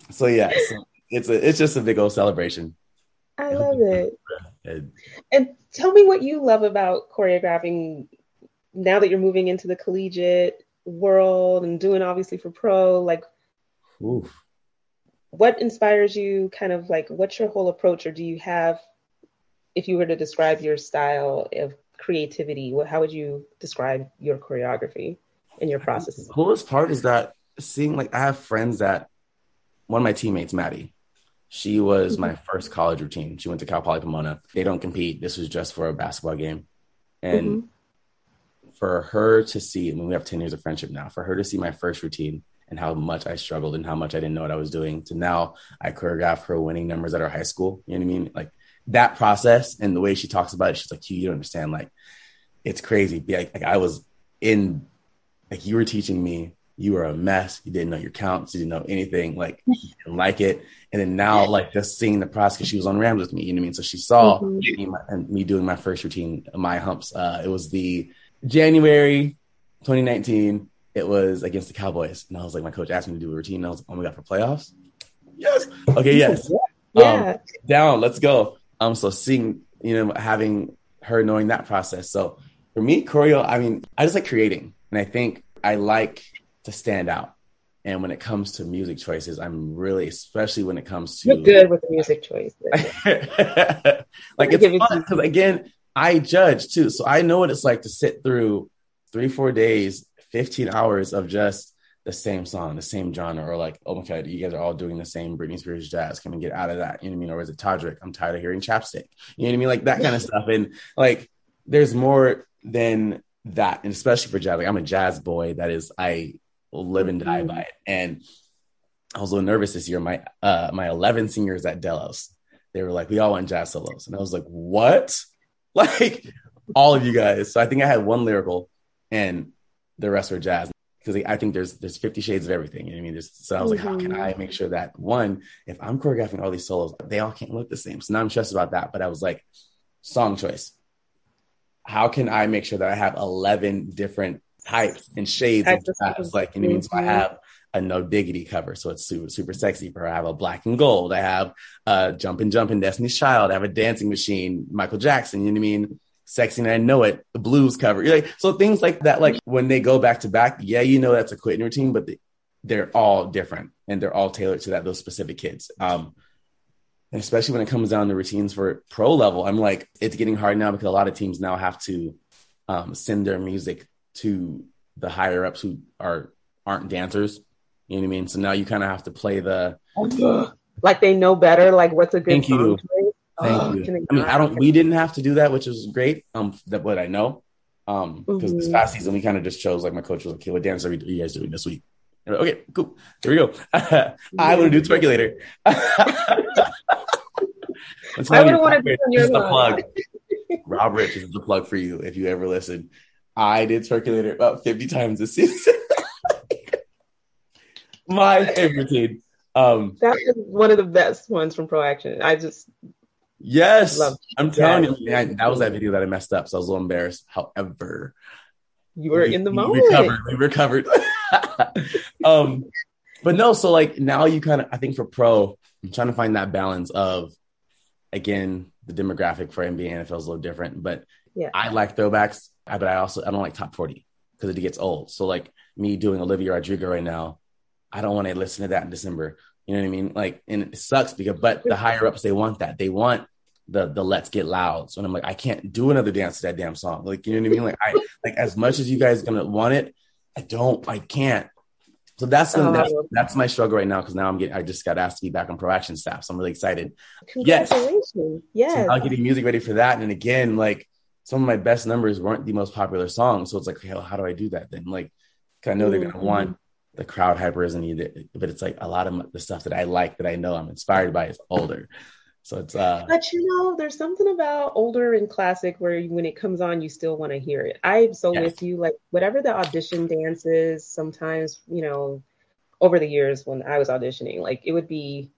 so yeah, so it's a it's just a big old celebration. I love it. And tell me what you love about choreographing now that you're moving into the collegiate world and doing obviously for pro. Like, Oof. what inspires you? Kind of like, what's your whole approach, or do you have, if you were to describe your style of creativity, what, how would you describe your choreography and your process? The coolest part is that seeing like I have friends that one of my teammates, Maddie, she was mm-hmm. my first college routine. She went to Cal Poly Pomona. They don't compete. This was just for a basketball game. And mm-hmm. for her to see, I mean, we have 10 years of friendship now, for her to see my first routine and how much I struggled and how much I didn't know what I was doing to now I choreograph her winning numbers at our high school. You know what I mean? Like that process and the way she talks about it, she's like, you, you don't understand. Like, it's crazy. Like, like I was in, like you were teaching me you were a mess. You didn't know your counts. You didn't know anything. Like, didn't like it. And then now, like, just seeing the process, because she was on Rams with me, you know what I mean? So she saw mm-hmm. me, and me doing my first routine, my humps. Uh, it was the January 2019. It was against the Cowboys. And I was like, my coach asked me to do a routine. And I was like, oh my God, for playoffs? Yes. Okay, yes. *laughs* Yeah. Um, down, let's go. Um, so seeing, you know, having her knowing that process. So for me, choreo, I mean, I just like creating. And I think I like to stand out. And when it comes to music choices, I'm really, especially when it comes to You're good with the music choices. *laughs* like it's fun because again, I judge too, so I know what it's like to sit through three, four days, 15 hours of just the same song, the same genre, or like, oh my god, you guys are all doing the same Britney Spears jazz. Can we get out of that? You know what I mean? Or is it Todrick? I'm tired of hearing chapstick. You know what I mean? Like that kind of stuff. And like, there's more than that, and especially for jazz. Like I'm a jazz boy. That is, I live and die mm-hmm. by it. And I was a little nervous this year. My uh my 11 seniors at Delos, they were like, we all want jazz solos. And I was like, what? *laughs* Like all of you guys. So I think I had one lyrical and the rest were jazz. Because I think there's there's 50 shades of everything. You know what I mean? There's, so I was mm-hmm. like, how can I make sure that one, if I'm choreographing all these solos, they all can't look the same. So now I'm stressed about that. But I was like, song choice. How can I make sure that I have 11 different types and shades of jazz. Like, you know, means I have a no diggity cover, so it's super super sexy for her. I have a black and gold. I have a jumping jumping Destiny's Child. I have a dancing machine, Michael Jackson. You know what I mean? Sexy and I know it. The blues cover. Like so things like that. Like when they go back to back, yeah, you know that's a Quinton routine, but they're all different and they're all tailored to that those specific kids. Um, and especially when it comes down to routines for pro level, I'm like, it's getting hard now because a lot of teams now have to um, send their music to the higher ups who are aren't dancers. You know what I mean? So now you kind of have to play the like they know better. Like what's a good thank you. Thank oh, you. I mean, I don't. We didn't have to do that, which is great. Um, that what I know. Um, because mm-hmm. this past season we kind of just chose like my coach was like, "Okay, what dance are, you guys doing this week?" Like, okay, cool. Here we go. I want to do Twerkulator. I would *laughs* want to do your plug. *laughs* Rob Rich is the plug for you if you ever listen. I did Twerkulator about 50 times this season. *laughs* My favorite team. Um, that is one of the best ones from Pro Action. I just yes, I'm telling you, man, that was that video that I messed up, so I was a little embarrassed. However, you were we, in the we moment. Recovered. We recovered. *laughs* um, but no, so like now you kind of, I think for pro, I'm trying to find that balance of, again, the demographic for NBA NFL is a little different, but yeah. I like throwbacks but I also I don't like top 40 because it gets old. So like me doing Olivia Rodrigo right now, I don't want to listen to that in December. You know what I mean? Like, and it sucks because, but the higher ups they want that. They want the the let's get loud. So and I'm like, I can't do another dance to that damn song. Like, you know what I mean? Like, I like as much as you guys gonna want it, I don't. I can't. So that's that's, oh. that's my struggle right now because now I'm getting. I just got asked to be back on pro action staff, so I'm really excited. Congratulations! Yes. So I'm getting music ready for that, and again, like some of my best numbers weren't the most popular songs. So it's like, hell, how do I do that then? Like, I know they're gonna mm-hmm. want the crowd hyper isn't either, but it's like a lot of the stuff that I like that I know I'm inspired by is older. So it's uh But you know, there's something about older and classic where when it comes on, you still want to hear it. I'm so yes. with you. Like whatever the audition dance is, sometimes, you know, over the years when I was auditioning, like it would be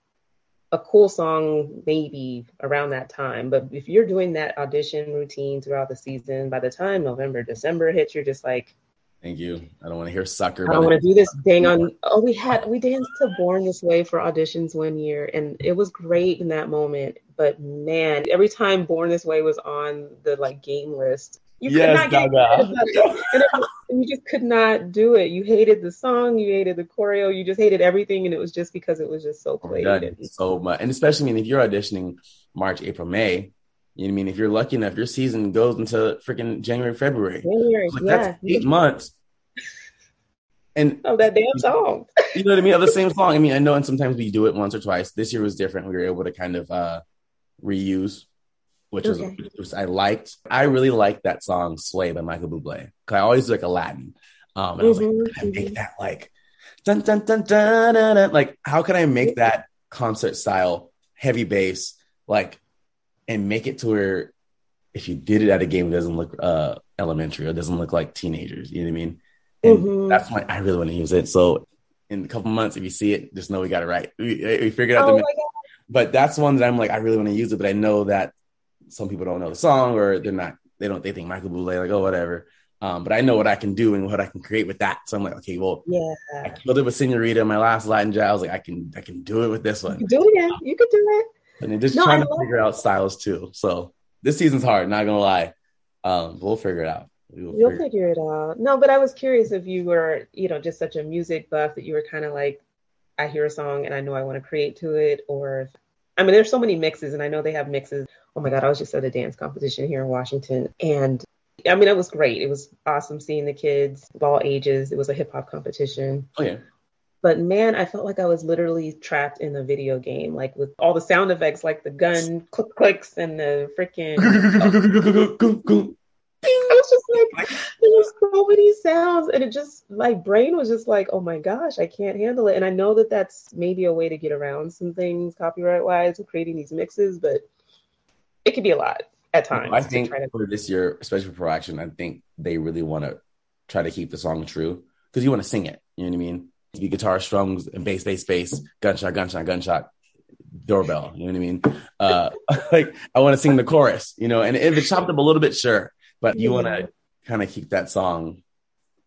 a cool song maybe around that time. But if you're doing that audition routine throughout the season, by the time November, December hits, you're just like, Thank you. I don't want to hear sucker. I don't want to do this dang on. Oh, we had we danced to Born This Way for auditions one year, and it was great in that moment. But man, every time Born This Way was on the like game list, you yes, could not get it. And, it, and you just could not do it. You hated the song, you hated the choreo, you just hated everything, and it was just because it was just so Oh played. God, so much, and especially I mean, if you're auditioning March, April, May, you know what I mean. If you're lucky enough, your season goes until freaking January, February. January, Like, yeah, that's eight months. And oh that damn song. you know what I mean? Of the same song. I mean, I know, and sometimes we do it once or twice. This year was different. We were able to kind of uh reuse, which was Okay. which I liked. I really liked that song "Sway" by Michael Bublé. Cause I always do like a Latin, um, and I was like, Mhm, can I make mhm. that like dun dun dun dun dun, dun. like how can I make that concert style heavy bass like and make it to where if you did it at a game, it doesn't look uh elementary or doesn't look like teenagers. You know what I mean? And Mhm. that's why I really want to use it. So in a couple months, if you see it, just know we got it right. We, we figured out Oh the but that's one that I'm like, I really want to use it, but I know that some people don't know the song or they're not, they don't, they think Michael Bublé, like, oh, whatever. Um, but I know what I can do and what I can create with that. So I'm like, okay, well, I Yeah. killed it with Senorita, my last Latin jazz. I was like, I can, I can do it with this You one. can do it. You could do it. And then just No, trying to figure out styles too. So this season's hard, not gonna lie. Um, we'll figure it out. We will You'll figure it figure it out. No, but I was curious if you were, you know, just such a music buff that you were kind of like, I hear a song and I know I want to create to it. Or, I mean, there's so many mixes, and I know they have mixes. Oh my God, I was just at a dance competition here in Washington, and I mean, it was great. It was awesome seeing the kids of all ages. It was a hip hop competition. Oh yeah. But man, I felt like I was literally trapped in a video game, like with all the sound effects, like the gun click clicks and the freaking. *laughs* I was just like, there was so many sounds, and it just my brain was just like, oh my gosh, I can't handle it. And I know that that's maybe a way to get around some things copyright wise with creating these mixes, but it could be a lot at times. I think try to- for this year, especially for Action, I think they really want to try to keep the song true because you want to sing it. You know what I mean? You guitar strums and bass, bass, bass, gunshot, gunshot, gunshot, doorbell. You know what I mean? Uh, *laughs* like I want to sing the chorus, you know, and if it's chopped up a little bit, sure, but you want to kind of keep that song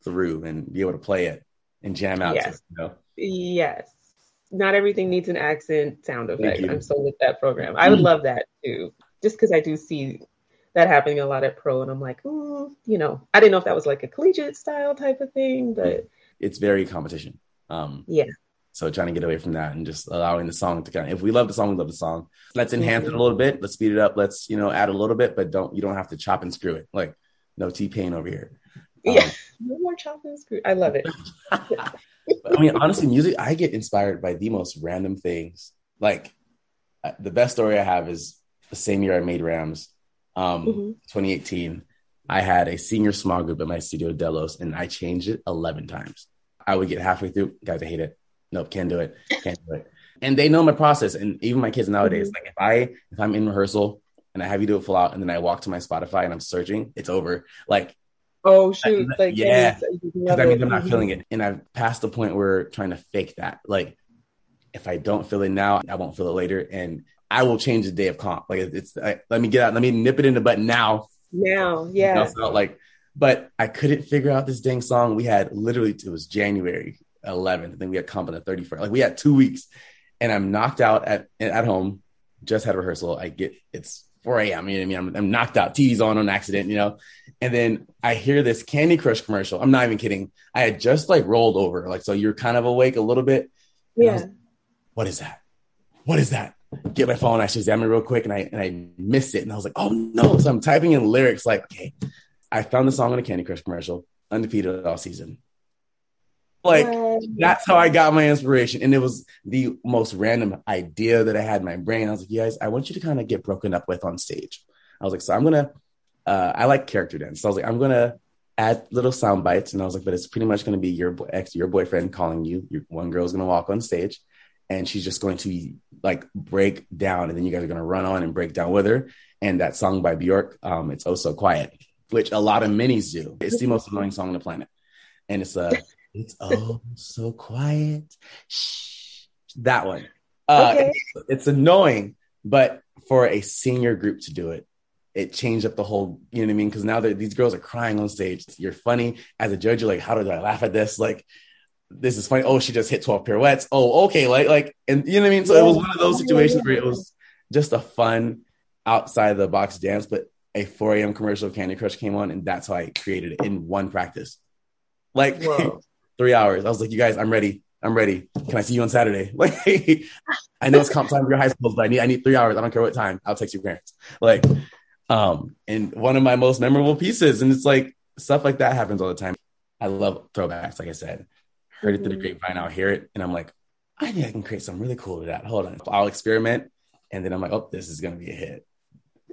through and be able to play it and jam out. Yes. it, you know? yes, not everything needs an accent sound effect. I'm so with that program. I would love that too, just because I do see that happening a lot at pro, and I'm like, mm, you know, I didn't know if that was like a collegiate style type of thing, but It's very competition. Um, yeah. So trying to get away from that and just allowing the song to kind of, if we love the song, we love the song. Let's enhance it a little bit. Let's speed it up. Let's, you know, add a little bit, but don't, you don't have to chop and screw it. Like no T-Pain over here. Um, Yeah. *laughs* No more chopping and screw. I love it. *laughs* I mean, honestly, music, I get inspired by the most random things. Like the best story I have is the same year I made Rams, um, Mhm. 2018. I had a senior small group at my studio, Delos, and I changed it 11 times. I would get halfway through, guys, I hate it. Nope, can't do it. Can't do it. And they know my process. And even my kids nowadays, Mhm. like if I if I'm in rehearsal and I have you do it full out, and then I walk to my Spotify and I'm searching, it's over. Like Oh shoot! Like Yeah. because that means I'm not feeling it. And I've passed the point where trying to fake that. Like, if I don't feel it now, I won't feel it later. And I will change the day of comp. Like, it's, I, let me get out, let me nip it in the butt now. Now, yeah. like, but I couldn't figure out this dang song. We had literally, it was January 11th. I think we had comp on the 31st. Like, we had two weeks. And I'm knocked out at, at home, just had rehearsal. I get, it's 4 a.m. You know what I mean? I'm, I'm knocked out. TV's on on accident, you know? And then I hear this Candy Crush commercial. I'm not even kidding. I had just like rolled over. Like, so you're kind of awake a little bit. Yeah. What is that? What is that? Get my phone. I Shazam it real quick and I, and I missed it. And I was like, oh no. So I'm typing in lyrics like, okay, I found the song on a Candy Crush commercial, undefeated all season. Like, What? that's how I got my inspiration. And it was the most random idea that I had in my brain. I was like, you guys, I want you to kind of get broken up with on stage. I was like, so I'm going to, uh, I like character dance. So I was like, I'm going to add little sound bites. And I was like, but it's pretty much going to be your bo- ex, your boyfriend calling you. Your, one girl's going to walk on stage and she's just going to like break down. And then you guys are going to run on and break down with her. And that song by Bjork, um, it's Oh So Quiet, which a lot of minis do. It's the most *laughs* annoying song on the planet. And it's uh, it's oh so quiet. Shh. That one. Uh, okay. it's, it's annoying, but for a senior group to do it, it changed up the whole, you know what I mean? Because now that these girls are crying on stage, you're funny as a judge. You're like, how did I laugh at this? Like, this is funny. Oh, she just hit 12 pirouettes. Oh, okay. Like, like, and you know what I mean? So it was one of those situations where it was just a fun outside the box dance, but a 4 a.m. commercial of Candy Crush came on, and that's how I created it in one practice. Like *laughs* three hours. I was like, you guys, I'm ready. I'm ready. Can I see you on Saturday? *laughs* Like, I know it's comp time for your high school, but I need I need three hours. I don't care what time. I'll text your parents. Like, um, and one of my most memorable pieces, and it's like stuff like that happens all the time. I love throwbacks. Like I said, heard it through the mm-hmm. grapevine. I'll hear it, and I'm like, I think I can create something really cool with that. Hold on, I'll experiment, and then I'm like, oh, this is gonna be a hit.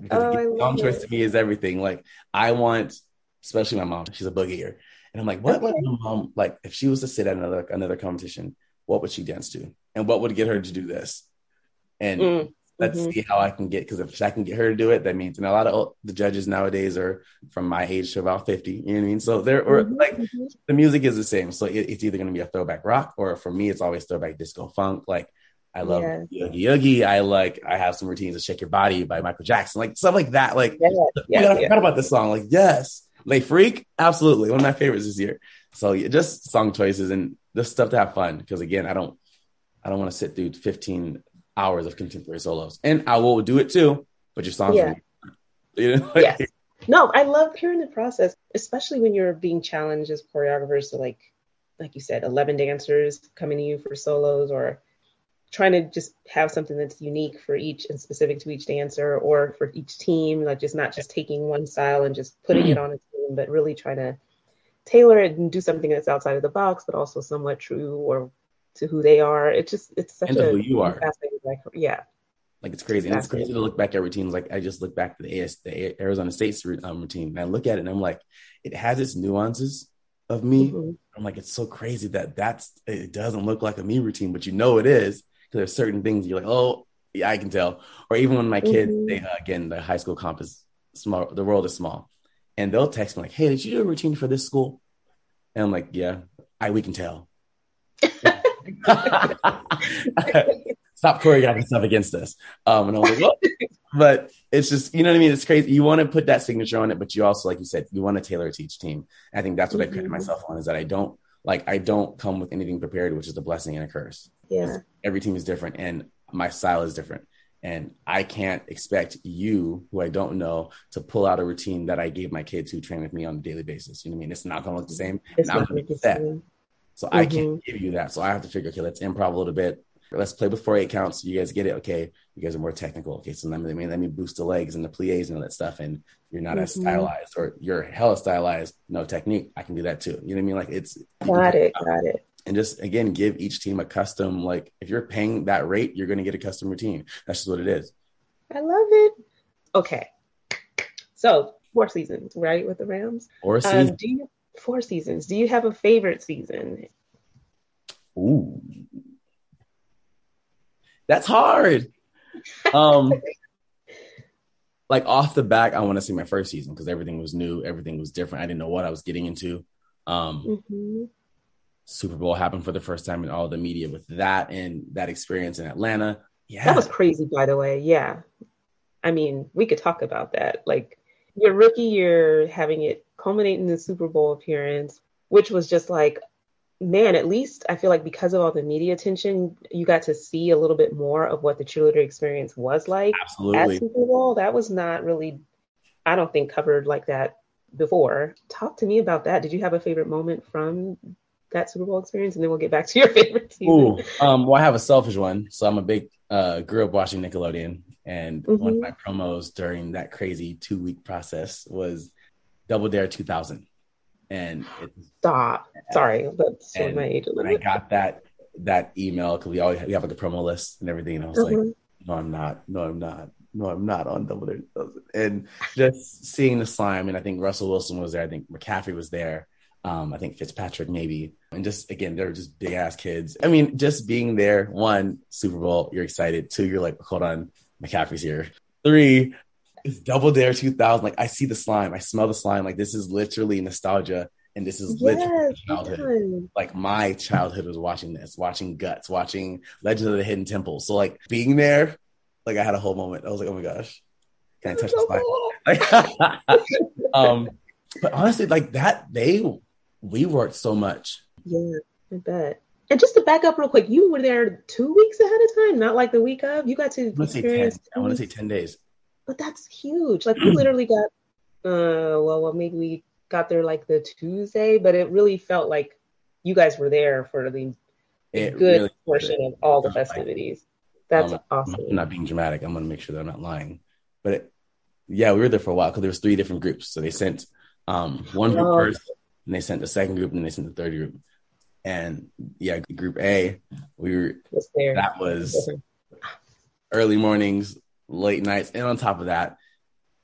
Because oh, song choice to me is everything. Like I want, especially my mom. She's a boogier, and I'm like, what okay. would my mom like if she was to sit at another another competition? What would she dance to, and what would get her to do this? And mm. let's mm-hmm. see how I can get because if I can get her to do it, that means and a lot of the judges nowadays are from my age to about 50. You know what I mean? So they're or mm-hmm. like mm-hmm. the music is the same. So it, it's either going to be a throwback rock or for me, it's always throwback disco funk. Like I love yeah. Oogie Oogie. I like I have some routines of Shake Your Body by Michael Jackson, like stuff like that. Like yeah, oh yeah, yeah. I forgot about this song. Like yes, Le Freak, absolutely one of my favorites this year. So yeah, just song choices and just stuff to have fun. Because again, I don't I don't want to sit through 15 hours of contemporary solos, and I will do it too. But your songs, yeah. *laughs* you know, yes. No, I love hearing the process, especially when you're being challenged as choreographers to like, like you said, 11 dancers coming to you for solos or trying to just have something that's unique for each and specific to each dancer or for each team, like just not just taking one style and just putting it on a team, but really trying to tailor it and do something that's outside of the box, but also somewhat true or to who they are. It's just it's such and a who you are. Like, yeah. Like it's crazy. And it's crazy to look back at routines. Like I just look back to the, AS, the Arizona State's um, routine and I look at it and I'm like, it has its nuances of me. Mm-hmm. I'm like, it's so crazy that that's it doesn't look like a me routine, but you know it is because there's certain things you're like, oh, yeah, I can tell. Or even when my kids, mm-hmm. they uh, again, the high school comp is small. The world is small, and they'll text me like, "Hey, did you do a routine for this school?" And I'm like, "Yeah, I we can tell." *laughs* Stop choreographing stuff against us. Um, and I'm like, well, but it's just, you know what I mean? It's crazy. You want to put that signature on it, but you also, like you said, you want to tailor it to each team. I think that's what mm-hmm. I prided myself on is that I don't like I don't come with anything prepared, which is a blessing and a curse. Yeah. Every team is different and my style is different. And I can't expect you, who I don't know, to pull out a routine that I gave my kids who train with me on a daily basis. You know what I mean? It's not gonna look the same. It's not gonna be that. So mm-hmm. I can't mm-hmm. give you that. So I have to figure, okay, let's improv a little bit. Let's play with four eight counts. You guys get it? Okay. You guys are more technical. Okay. So let me let me boost the legs and the plies and all that stuff. And you're not mm-hmm. as stylized or you're hella stylized, no technique. I can do that too. You know what I mean? Like it's got it, got it and just again give each team a custom like if you're paying that rate you're going to get a custom routine. That's just what it is. I love it. Okay. So four seasons right with the rams? Four seasons. um, do you four seasons. Do you have a favorite season? Ooh. That's hard. Um *laughs* like off the back i want to see my first season because everything was new everything was different. I didn't know what i was getting into. Um mm-hmm. Super Bowl happened for the first time in all the media with that and that experience in Atlanta. Yeah. That was crazy, by the way. Yeah. I mean, we could talk about that. Like your rookie year, having it culminate in the Super Bowl appearance, which was just like, man, at least I feel like because of all the media attention, you got to see a little bit more of what the cheerleader experience was like Absolutely. at Super Bowl. That was not really, I don't think, covered like that before. Talk to me about that. Did you have a favorite moment from that Super Bowl experience, and then we'll get back to your *laughs* favorite season. Ooh, um, well, I have a selfish one. So I'm a big uh, grew up watching Nickelodeon, and mm-hmm. one of my promos during that crazy two week process was Double Dare 2000. And it, stop. Sorry, that's and my age. When I got that that email because we always we have like a promo list and everything, and I was mm-hmm. like, no, I'm not. No, I'm not. No, I'm not on Double Dare. 2000. And just seeing the slime, and I think Russell Wilson was there. I think McCaffrey was there um, I think Fitzpatrick maybe, and just again, they're just big ass kids. I mean, just being there, one Super Bowl, you're excited. Two, you're like, hold on, McCaffrey's here. Three, it's Double Dare 2000. Like I see the slime, I smell the slime. Like this is literally nostalgia And this is literally big childhood. Like my childhood was watching this, watching Guts, watching Legend of the Hidden Temple. So like being there, like I had a whole moment. I was like, oh my gosh, can I touch the? Like, *laughs* um, but honestly, like that, they we worked so much. Yeah, I bet. And just to back up real quick, you were there two weeks ahead of time, not like the week of. You got to I want to say ten. experience. I want to say ten days. But that's huge. Like we literally got uh well, well maybe we got there like the Tuesday, but it really felt like you guys were there for the It good really- portion of all the festivities. That's Um, awesome. I'm not being dramatic. I'm going to make sure that I'm not lying. But it, yeah, we were there for a while because there was three different groups. So they sent um, one group Oh. first, and they sent the second group, and then they sent the third group. And yeah, group A, we were that was early mornings, late nights, and on top of that,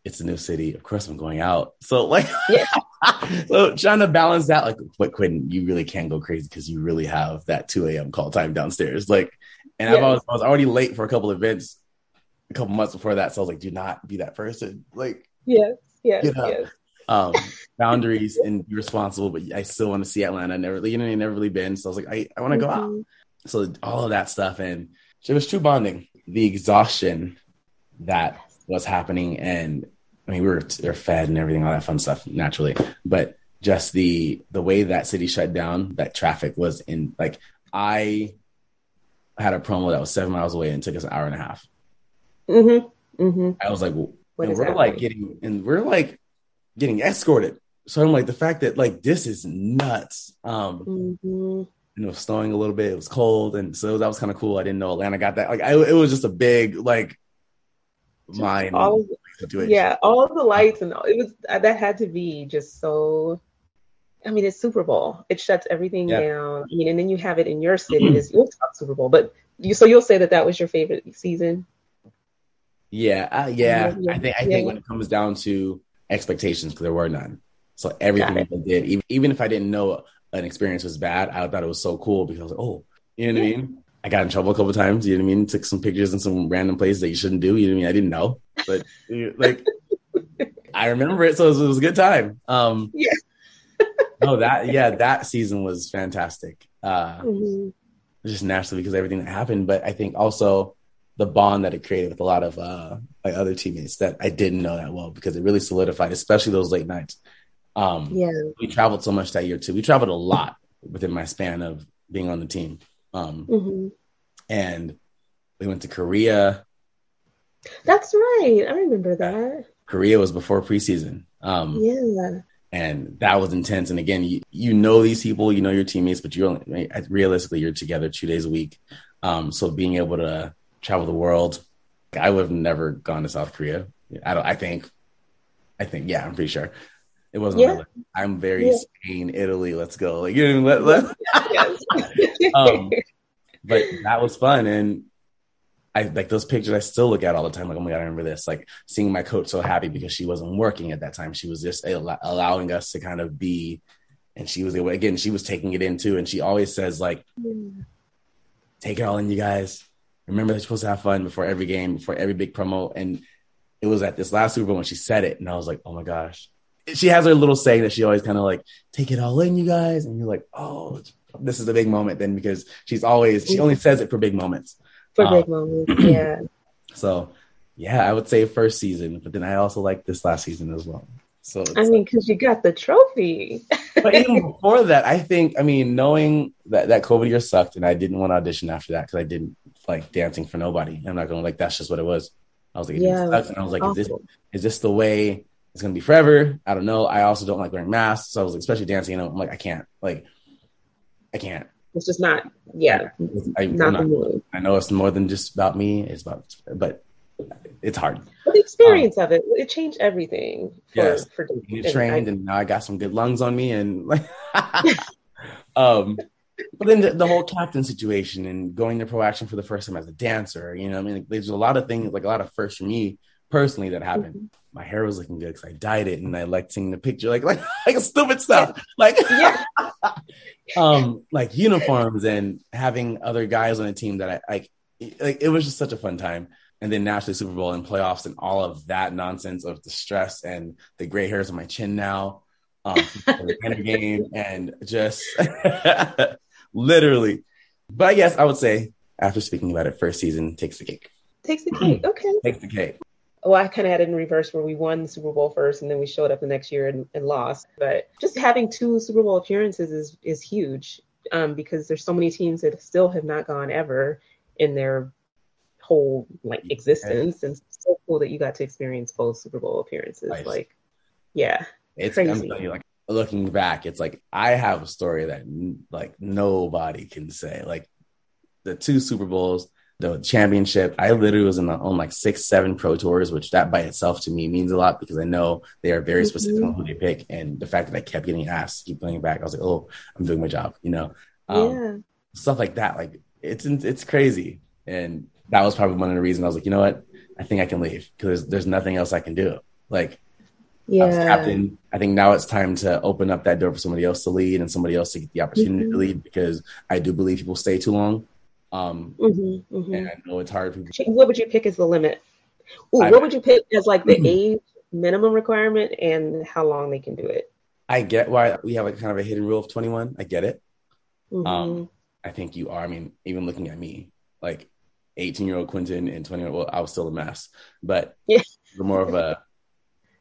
it's a new city. Of course, I'm going out. So like, Yeah. *laughs* so trying to balance that, like, but Quinn, you really can't go crazy because you really have that 2 a.m. call time downstairs. Like, and I, was, I was already late for a couple events a couple months before that. So I was like, do not be that person. Like, Yes, yes, yes. Um, *laughs* boundaries and be responsible, but I still want to see Atlanta. I never, you know, I never really been. So I was like, I, I want to go out Mhm. so all of that stuff and it was true bonding the exhaustion that was happening and i mean we were, we were fed and everything all that fun stuff naturally but just the the way that city shut down that traffic was in like i had a promo that was seven miles away and took us an hour and a half Mm-hmm. Mm-hmm. i was like well, we're happening? like getting and we're like getting escorted so i'm like the fact that like this is nuts um Mhm. and it was snowing a little bit. It was cold, and so that was kind of cool. I didn't know Atlanta got that. Like, I, it was just a big like mind all situation. Yeah, all the lights and all, it was uh, that had to be just so. I mean, it's Super Bowl. It shuts everything Yeah. down. I mean, and then you have it in your city. It's you'll talk Super Bowl, but you so you'll say that that was your favorite season. yeah, uh, yeah. Yeah, I think I yeah. think when it comes down to expectations, because there were none. So everything I did, even even if I didn't know an experience was bad, I thought it was so cool because I was like, oh, you know what I mean. I got in trouble a couple of times. You know what I mean. Took some pictures in some random places that you shouldn't do. You know what I mean. I didn't know, but like *laughs* I remember it, so it was, it was a good time. Um, Yeah. *laughs* no, that yeah, that season was fantastic. Uh, Mhm. just naturally because everything that happened. But I think also the bond that it created with a lot of uh, my other teammates that I didn't know that well because it really solidified, especially those late nights. Um, Yeah. We traveled so much that year too. We traveled a lot within my span of being on the team. Um, hmm and we went to Korea. That's right. I remember that. Korea was before preseason. Um, Yeah. and that was intense. And again, you, you know these people, you know your teammates, but you only realistically you're together two days a week. Um, so being able to travel the world, I would have never gone to South Korea. I don't. I think. I think. Yeah, I'm pretty sure. It wasn't. Yeah. I'm very Yeah. Spain, Italy. Let's go. Like you know, let, let, *laughs* um, but that was fun and I like those pictures I still look at all the time. Like, oh my god, I remember this. Like seeing my coach so happy because she wasn't working at that time. She was just al- allowing us to kind of be, and she was. Again, she was taking it in too. And she always says like, "Take it all in, you guys. Remember, they're supposed to have fun before every game, before every big promo." And it was at this last Super Bowl when she said it, and I was like, "Oh my gosh." She has her little saying that she always kind of like, "Take it all in, you guys," and you're like, "Oh." This is a big moment then because she's always she only says it for big moments. For Um, big moments. *clears throat* Yeah. So, yeah, I would say first season, but then I also like this last season as well. So, I mean, because you got the trophy. but even before that, I think, I mean, knowing that that COVID year sucked, and I didn't want to audition after that because I didn't like dancing for nobody. I'm not gonna like that's just what it was. I was like, it Yeah, sucks, and I was like, is this is this the way it's gonna be forever? I don't know. I also don't like wearing masks, so I was like, especially dancing. You know, I'm like, I can't, like, I can't. It's just not, yeah, I, not not-. I know it's more than just about me. It's about, but it's hard. But the experience of it, it changed everything for, Yes. for You trained, I- and now I got some good lungs on me, and like, *laughs* um, but then the, the whole captain situation and going to pro action for the first time as a dancer, you know, I mean, like, there's a lot of things, like a lot of firsts for me personally that happened. Mm-hmm. My hair was looking good because I dyed it, and I liked seeing the picture, like *laughs* like like stupid stuff, like *laughs* Yeah. um, like uniforms and having other guys on the team that I like. Like it was just such a fun time. And then naturally Super Bowl and playoffs and all of that nonsense of the stress and the gray hairs on my chin now. um, *laughs* the game, and just literally. But I guess I would say, after speaking about it, first season takes the cake. Takes the cake. *clears throat* Okay. Takes the cake. Well, I kind of had it in reverse where we won the Super Bowl first and then we showed up the next year and, and lost. But just having two Super Bowl appearances is is huge um, because there's so many teams that still have not gone ever in their whole like existence, and it's so cool that you got to experience both Super Bowl appearances. Nice. Like, yeah, it's crazy. You, like looking back, it's like I have a story that like nobody can say. Like the two Super Bowls, the championship. I literally was in the, on like six, seven pro tours, which that by itself to me means a lot because I know they are very specific mm-hmm. on who they pick. And the fact that I kept getting asked, keep playing back, I was like, oh, I'm doing my job, you know, um, yeah. stuff like that. Like it's it's crazy, and that was probably one of the reasons I was like, you know what, I think I can leave because there's nothing else I can do. Like yeah. I captain. I think now it's time to open up that door for somebody else to lead and somebody else to get the opportunity mm-hmm. to lead because I do believe people stay too long. Um, mm-hmm, mm-hmm. And I know it's hard. People... What would you pick as the limit? Ooh, what would you pick as like the mm-hmm. age minimum requirement and how long they can do it? I get why we have like kind of a hidden rule of 21. I get it. Mm-hmm. Um, I think you are. I mean, even looking at me, like 18 year old Quinton and 20 year old, well, I was still a mess, but yeah. more of a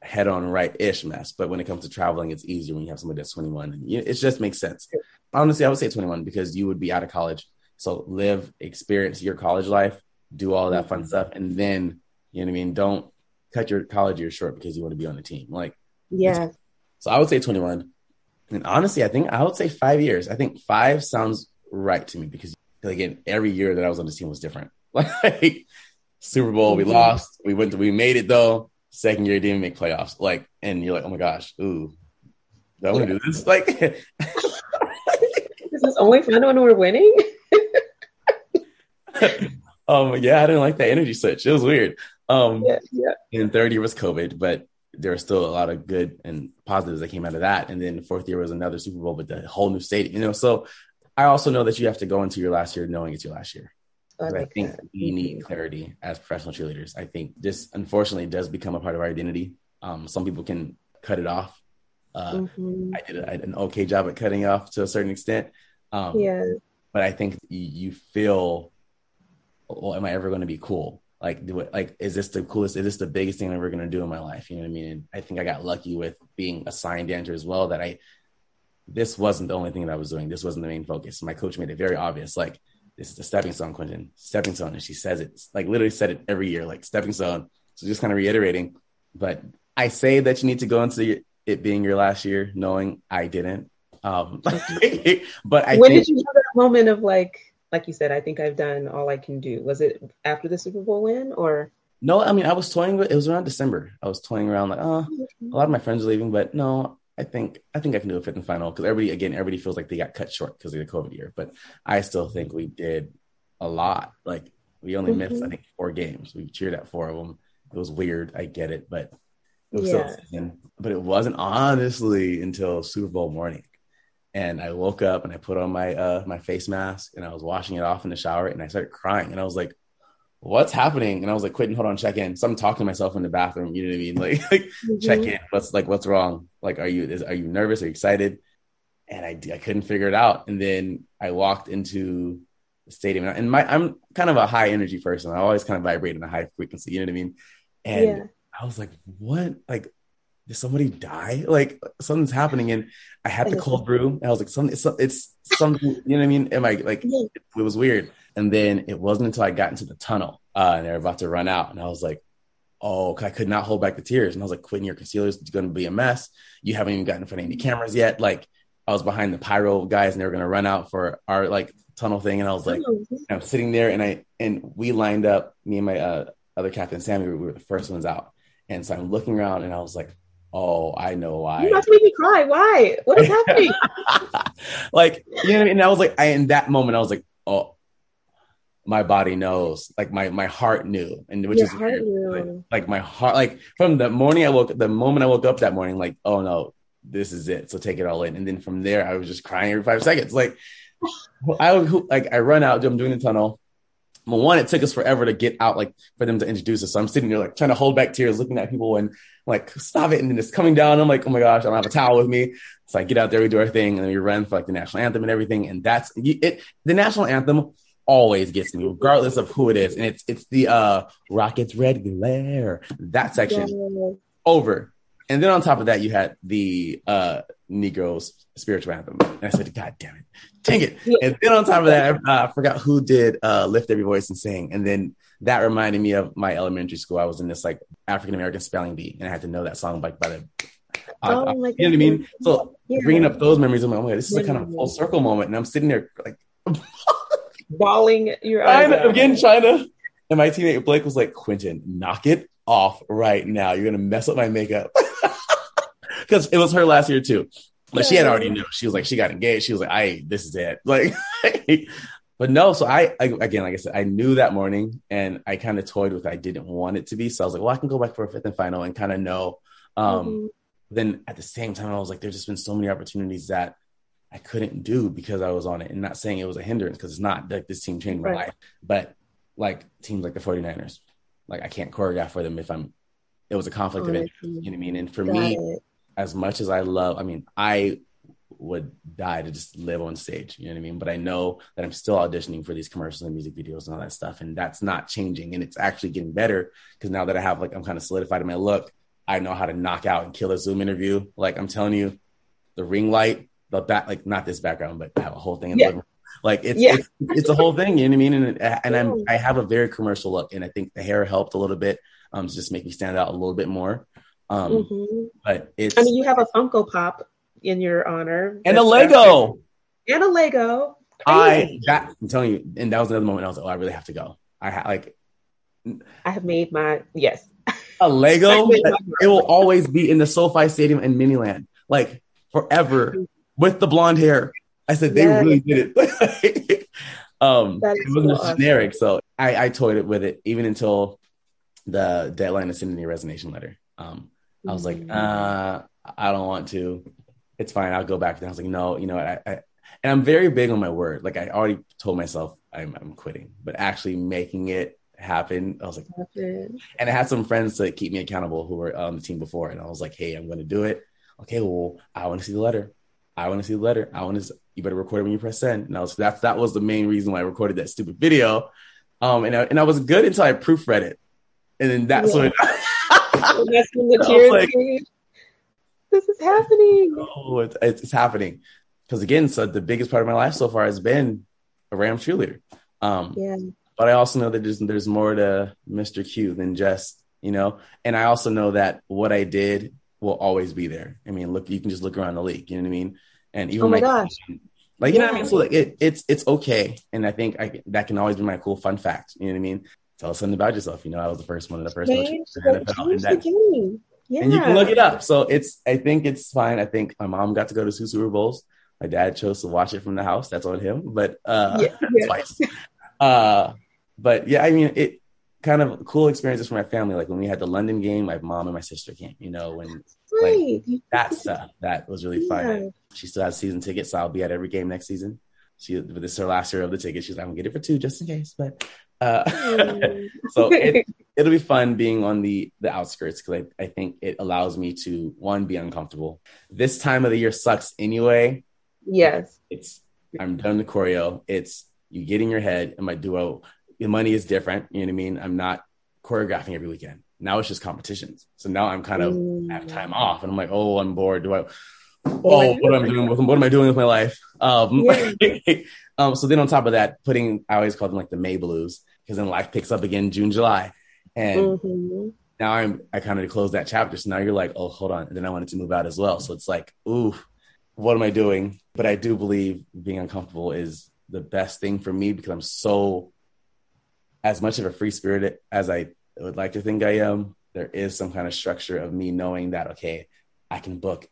head on right ish mess. But when it comes to traveling, it's easier when you have somebody that's 21 and you, it just makes sense. Honestly, I would say 21 because you would be out of college. So live, experience your college life, do all that fun mm-hmm. stuff. And then, you know what I mean? Don't cut your college years short because you want to be on the team. Like, yeah. So I would say 21. And honestly, I think I would say five years. I think five sounds right to me because again, every year that I was on the team was different. *laughs* Like Super Bowl, we mm-hmm. lost. We went to, we made it though. Second year, didn't make playoffs. Like, and you're like, oh my gosh, ooh, do I want to do this? Like, is this only fun when we're winning? *laughs* um, yeah, I didn't like that energy switch. It was weird. Um, yeah, yeah. And third year was COVID, but there was still a lot of good and positives that came out of that. And then fourth year was another Super Bowl, but the whole new stadium, you know. So I also know that you have to go into your last year knowing it's your last year. I, like I think that. we need clarity as professional cheerleaders. I think this unfortunately does become a part of our identity. Um, some people can cut it off. Uh, mm-hmm. I did a, an okay job at cutting off to a certain extent. Um, yeah. But I think you, you feel, well, am I ever going to be cool? Like, do it, like, is this the coolest? Is this the biggest thing I'm ever going to do in my life? You know what I mean? And I think I got lucky with being assigned dancer as well. That I, this wasn't the only thing that I was doing. This wasn't the main focus. My coach made it very obvious. Like, this is the stepping stone, Quinton, stepping stone. And she says it, like literally said it every year, like stepping stone. So just kind of reiterating. But I say that you need to go into it being your last year, knowing I didn't. Um, *laughs* but I when think, did you have that moment of like, like you said, I think I've done all I can do. Was it after the Super Bowl win or? No, I mean I was toying. With. It was around December. I was toying around like, oh, a lot of my friends are leaving, but no, I think I think I can do a fifth and final because everybody again everybody feels like they got cut short because of the COVID year, but I still think we did a lot. Like we only mm-hmm. missed I think four games. We cheered at four of them. It was weird. I get it, but it was yeah. still but it wasn't honestly until Super Bowl morning. And I woke up and I put on my uh my face mask and I was washing it off in the shower and I started crying and I was like, what's happening? And I was like, Quinton, hold on, check in. So I'm talking to myself in the bathroom. You know what I mean? *laughs* Like, like mm-hmm. check in. What's like, what's wrong? Like, are you, is, are you nervous? Are you excited? And I, I couldn't figure it out. And then I walked into the stadium and my, I'm kind of a high energy person. I always kind of vibrate in a high frequency. You know what I mean? And yeah. I was like, what? Like, did somebody die? Like something's happening. And I had the cold brew. And I was like, something, it's, it's something, you know what I mean? Am I like, it, it was weird. And then it wasn't until I got into the tunnel uh, and they're about to run out. And I was like, oh, I could not hold back the tears. And I was like, Quinton, your concealer is going to be a mess. You haven't even gotten in front of any cameras yet. Like I was behind the pyro guys and they were going to run out for our like tunnel thing. And I was like, I'm sitting there and I, and we lined up, me and my uh, other captain, Sammy, we were the first ones out. And so I'm looking around and I was like, oh, I know why. You about to make me cry. Why? What is happening? *laughs* like, you know what I mean? And I was like, I, in that moment, I was like, oh, my body knows, like my my heart knew, and which Your is like, like, my heart, like from the morning I woke, the moment I woke up that morning, like oh no, this is it. So take it all in, and then from there I was just crying every five seconds. Like I would like I run out, I'm doing the tunnel, But one, it took us forever to get out, like for them to introduce us. So I'm sitting there like trying to hold back tears, looking at people and like stop it, and then it's coming down. I'm like, oh my gosh, I don't have a towel with me. So I get out there, we do our thing, and then we run for like the national anthem and everything. And that's it. The national anthem always gets me, regardless of who it is. And it's it's the uh Rockets Red Glare that section yeah. over. And then on top of that, you had the uh Negroes spiritual anthem. And I said, God damn it, dang it. Yeah. And then on top of that, I, uh, I forgot who did uh, Lift Every Voice and Sing. And then that reminded me of my elementary school. I was in this like African American spelling bee, and I had to know that song like by the. Oh you know what I mean? So yeah. bringing up those memories, I'm like, oh my God, this is a kind of full circle moment. And I'm sitting there like *laughs* bawling your eyes. China, again, China. And my teammate Blake was like, Quinton, knock it off right now. You're gonna mess up my makeup. *laughs* Because it was her last year too. But she had already knew. She was like, she got engaged. She was like, I this is it. *laughs* Like but no, so I, I, again, like I said, I knew that morning and I kind of toyed with I didn't want it to be. So I was like, well, I can go back for a fifth and final and kind of know. Um, mm-hmm. then at the same time, I was like, there's just been so many opportunities that I couldn't do because I was on it. And not saying it was a hindrance because it's not like this team changed my right. life, but like teams like the 49ers, like I can't choreograph for them if I'm, it was a conflict oh, of interest. You know what I mean? And for Got me, it. as much as I love, I mean, I would die to just live on stage. You know what I mean? But I know that I'm still auditioning for these commercials and music videos and all that stuff. And that's not changing. And it's actually getting better because now that I have like, I'm kind of solidified in my look, I know how to knock out and kill a Zoom interview. Like I'm telling you, the ring light, the back, like not this background, but I have a whole thing in yeah. the like it's, yeah. it's, it's a whole thing, you know what I mean? And and I'm *laughs* I have a very commercial look, and I think the hair helped a little bit, um, to just make me stand out a little bit more. Um, mm-hmm. but it's I mean, you have a Funko Pop in your honor, and a Lego, and a Lego. I that I'm telling you, and that was another moment I was like, oh, I really have to go. I ha- like, I have made my yes. A Lego, *laughs* it will always be in the SoFi Stadium in Miniland, like forever with the blonde hair. I said they yes. really did it. *laughs* um, it wasn't so awesome. generic, so I, I toyed it with it even until the deadline to send in your resignation letter. Um, I was mm-hmm. like, uh, I don't want to. It's fine. I'll go back. And I was like, no, you know what? I, I, and I'm very big on my word. Like I already told myself I'm, I'm quitting, but actually making it happen, I was like, happen. and I had some friends to keep me accountable who were on the team before, and I was like, hey, I'm going to do it. Okay, well, I want to see the letter. I want to see the letter. I want to. You better record it when you press send. And I was that that was the main reason why I recorded that stupid video. Um, and I, and I was good until I proofread it, and then that's yeah. when. *laughs* that's when the tears. Like, this is happening. Oh, it's, it's happening. Because again, so the biggest part of my life so far has been a Ram cheerleader. Um, yeah. But I also know that there's there's more to Mr. Q than just you know, and I also know that what I did will always be there. I mean, look, you can just look around the league. You know what I mean? And even oh my, gosh. like you yeah. know what I mean. So like it, it's it's okay, and I think I, that can always be my cool fun fact. You know what I mean? Tell us something about yourself. You know, I was the first one of the first change, one to NFL, and, that, yeah. and you can look it up. So it's I think it's fine. I think my mom got to go to two Super Bowls. My dad chose to watch it from the house. That's on him, but uh, yeah. *laughs* twice. uh, but yeah, I mean it kind of cool experiences for my family. Like when we had the London game, my mom and my sister came, you know, when like that stuff that was really fun. Yeah. She still has season tickets, so I'll be at every game next season. She this is her last year of the ticket. She's like, I'm gonna get it for two just in case. But uh, *laughs* so it, will be fun being on the the outskirts because I, I think it allows me to one be uncomfortable. This time of the year sucks anyway. Yes, it's I'm done the choreo. It's you get in your head. Am I duo? The money is different. You know what I mean? I'm not choreographing every weekend. Now it's just competitions. So now I'm kind of mm. have time off, and I'm like, oh, I'm bored. Do I? Oh, what am I doing with what am I doing with my life? Um, *laughs* yeah. um, so then on top of that, putting I always call them like the May blues because then life picks up again June, July, and mm-hmm. now I'm I kind of close that chapter. So now you're like, oh, hold on, and then I wanted to move out as well. So it's like, ooh, what am I doing? But I do believe being uncomfortable is the best thing for me because I'm so as much of a free spirit as I would like to think I am, there is some kind of structure of me knowing that okay, I can book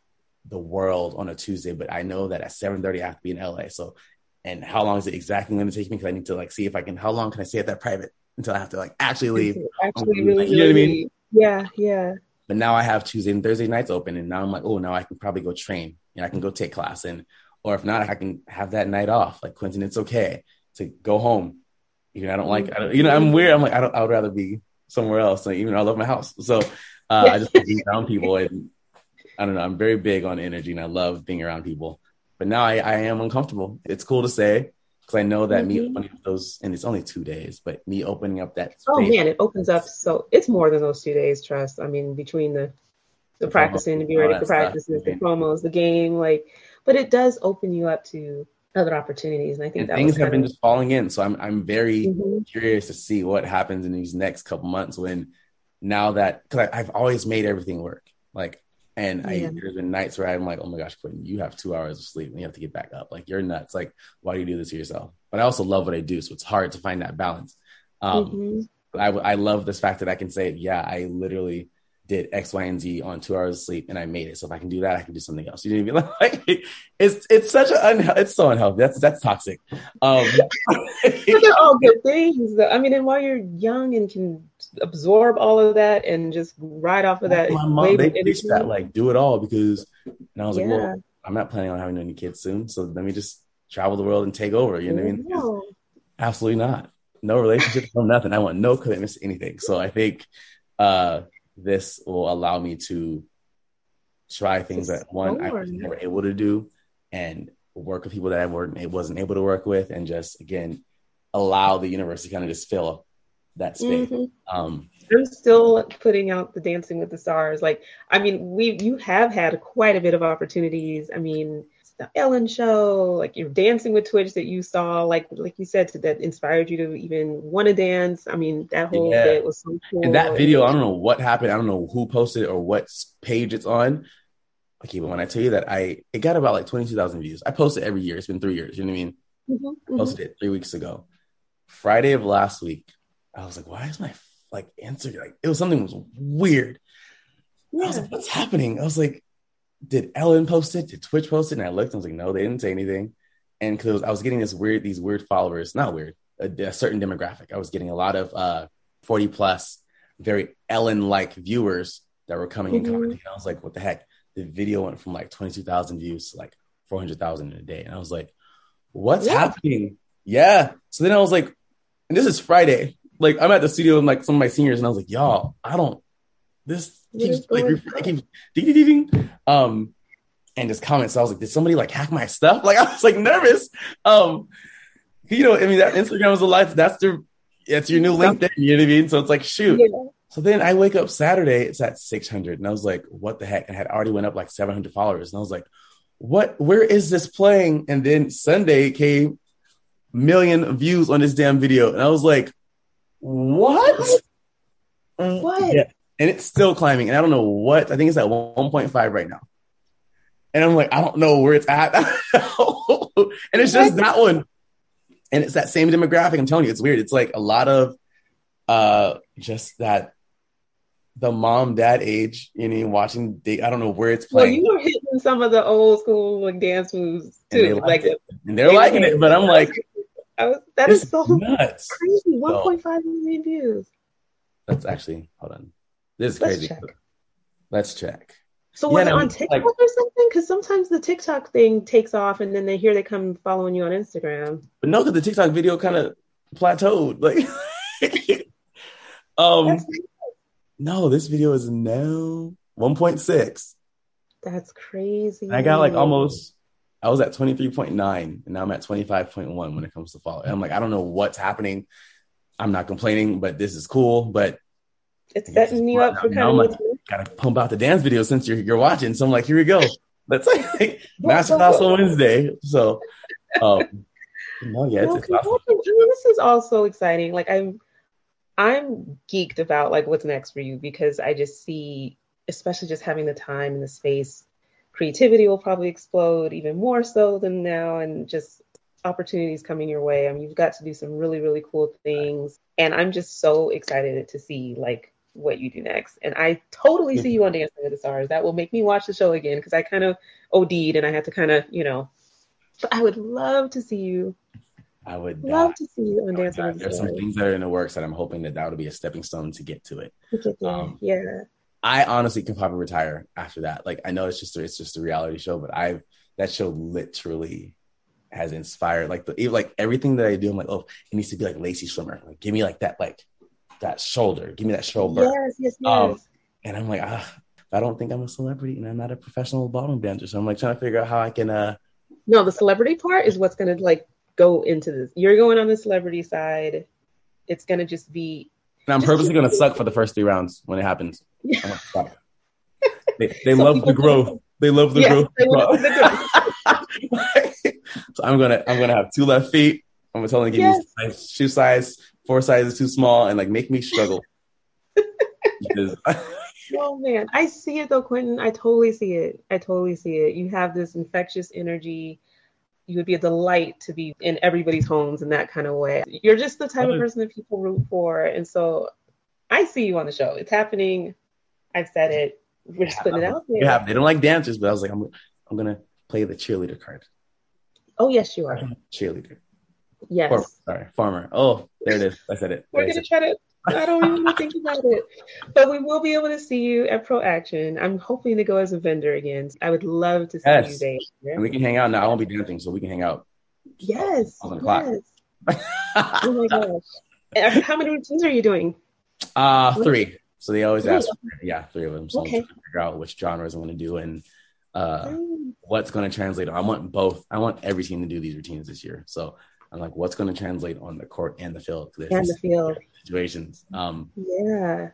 the world on a Tuesday, but I know that at 7:30 I have to be in LA. So and how long is it exactly going to take me? Because I need to like see if I can how long can I stay at that private until I have to like actually leave. Actually, really, you know what I mean? Yeah, yeah. But now I have Tuesday and Thursday nights open, and now I'm like, oh, now I can probably go train. and I can go take class, and or if not, I can have that night off. Like Quinton, it's okay to go home, Even I don't like, I don't, you know, I'm weird. I'm like, I don't, I would rather be somewhere else. Like, even I love my house. So uh, I just be around people and I don't know. I'm very big on energy and I love being around people. But now I, I am uncomfortable. It's cool to say because I know that mm-hmm. me opening up those, and it's only two days, but me opening up that. Oh, space, oh man, it opens up so it's more than those two days. Trust. I mean, between the the, the practicing to be ready for practices, the promos, the game, like, but it does open you up to other opportunities. And I think and things have been of... just falling in. So I'm I'm very mm-hmm. curious to see what happens in these next couple months when now that because I've always made everything work. Like and I, there's been nights where I'm like, oh my gosh, Quinton, you have two hours of sleep and you have to get back up. Like you're nuts. Like, why do you do this to yourself? But I also love what I do. So it's hard to find that balance. Um, mm-hmm. I, I love this fact that I can say, yeah, I literally did X, Y, and Z on two hours of sleep and I made it. So if I can do that, I can do something else. You know what I mean? *laughs* Like it's it's such an unhe- it's so unhealthy. That's that's toxic. Um *laughs* they're all good things. I mean, and while you're young and can absorb all of that and just ride off of that. My mom, they preach that like do it all because and I was yeah. like, well, I'm not planning on having any kids soon. So let me just travel the world and take over. You know what I mean? Absolutely not. No relationship, no nothing. I want no commitments to anything. So I think uh this will allow me to try things that one I was never able to do and work with people that I weren't wasn't able to work with and just again allow the universe to kind of just fill that space. Mm-hmm. Um, I'm still putting out the Dancing with the Stars. Like, I mean, we you have had quite a bit of opportunities. I mean, the Ellen show, like you're dancing with Twitch that you saw, like like you said, that inspired you to even want to dance. I mean, that whole yeah. bit was so cool. And that video, I don't know what happened. I don't know who posted it or what page it's on. Okay, but when I tell you that I it got about like twenty two thousand views. I post it every year. It's been three years. You know what I mean? Mm-hmm, posted mm-hmm. it three weeks ago. Friday of last week, I was like, why is my like answer like it was something was weird. I was like, what's happening? I was like, did Ellen post it? Did Twitch post it? And I looked, I was like, no, they didn't say anything. And because I was getting this weird, these weird followers, not weird, a, a, certain demographic. I was getting a lot of uh 40 plus, very Ellen-like viewers that were coming mm-hmm. and commenting. And I was like, what the heck? The video went from like 22,000 views to like 400,000 in a day. And I was like, what's yeah. happening? Yeah. So then I was like, and this is Friday. Like I'm at the studio with like some of my seniors, and I was like, y'all, I don't. This keeps like ding ding ding um and just comments. So I was like, did somebody like hack my stuff? *laughs* Like I was like nervous. Um, you know, I mean that Instagram is a life. That's the that's your new LinkedIn. You know what I mean? So it's like shoot. Yeah. So then I wake up Saturday, it's at 600, and I was like, what the heck? And I had already went up like 700 followers, and I was like, what? Where is this playing? And then Sunday came million views on this damn video, and I was like, what? What? Yeah and it's still climbing. And I don't know what I think it's at 1.5 right now. And I'm like, I don't know where it's at. *laughs* and it's just that one. And it's that same demographic. I'm telling you, it's weird. It's like a lot of uh just that the mom dad age, you know, watching I don't know where it's playing. Well, you were hitting some of the old school like dance moves too. And like it. and they're liking it, but I'm like was, that is so nuts. crazy. 1.5 million views. That's actually hold on. This is Let's crazy. Check. Let's check. So was yeah, it on TikTok like, or something? Because sometimes the TikTok thing takes off, and then they hear they come following you on Instagram. But no, because the TikTok video kind of plateaued. Like, *laughs* um, no, this video is now 1.6. That's crazy. And I got like almost. I was at 23.9, and now I'm at 25.1 when it comes to follow. And I'm like, I don't know what's happening. I'm not complaining, but this is cool. But it's setting you up for kind of gotta pump out the dance video since you're you're watching. So I'm like, here we go. *laughs* Let's like masterclass on Wednesday. So um no, yeah, it's, it's awesome. this is also exciting. Like I'm I'm geeked about like what's next for you because I just see, especially just having the time and the space, creativity will probably explode even more so than now, and just opportunities coming your way. I mean, you've got to do some really, really cool things, and I'm just so excited to see like what you do next. And I totally see you on Dancing with the Stars. That will make me watch the show again because I kind of OD'd and I had to kind of, you know, but I would love to see you. I would love to see you on Dancing with the Stars. There's some things that are in the works that I'm hoping that that would be a stepping stone to get to it. Um, yeah. I honestly can probably retire after that. Like I know it's just a, it's just a reality show, but I've that show literally has inspired like the like everything that I do. I'm like, oh, it needs to be like Lacey Schwimmer. Like, give me like that, like that shoulder. Give me that shoulder. Yes, yes, yes. Um, and I'm like, ah, I don't think I'm a celebrity and I'm not a professional ballroom dancer. So I'm like trying to figure out how I can. uh No, the celebrity part is what's gonna like go into this. You're going on the celebrity side. It's gonna just be. And I'm purposely gonna suck for the first three rounds when it happens. Yeah. I'm gonna suck. they *laughs* they love the growth. They love the Yeah, *laughs* growth. they love the so I'm gonna I'm gonna have two left feet. I'm gonna tell them to give Yes. me size, shoe size four sizes too small and like make me struggle. *laughs* because *laughs* Oh man, I see it though, Quinton. I totally see it. I totally see it. You have this infectious energy. You would be a delight to be in everybody's homes in that kind of way. You're just the type of person that people root for. And so I see you on the show. It's happening. I've said it. We're just putting it out there. you have they don't like dancers, but I was like I'm I'm gonna play the cheerleader card. Oh yes, you are. Cheerleader. Yes. Farmer, sorry, farmer. Oh, there it is. I said it. We're gonna said try to. I don't even wanna think about it, but we will be able to see you at Pro Action. I'm hoping to go as a vendor again. I would love to see Yes. you there. And we can hang out now. I won't be dancing, so we can hang out. Yes. On the clock. Yes. *laughs* Oh my gosh. How many routines are you doing? Uh three. So they always Three, ask, yeah, three of them. So Okay. I'm trying to figure out which genres I want to do and uh, what's going to translate. I want both. I want every team to do these routines this year. So I'm like, what's going to translate on the court and the field? And the field. situations. Um, Yeah.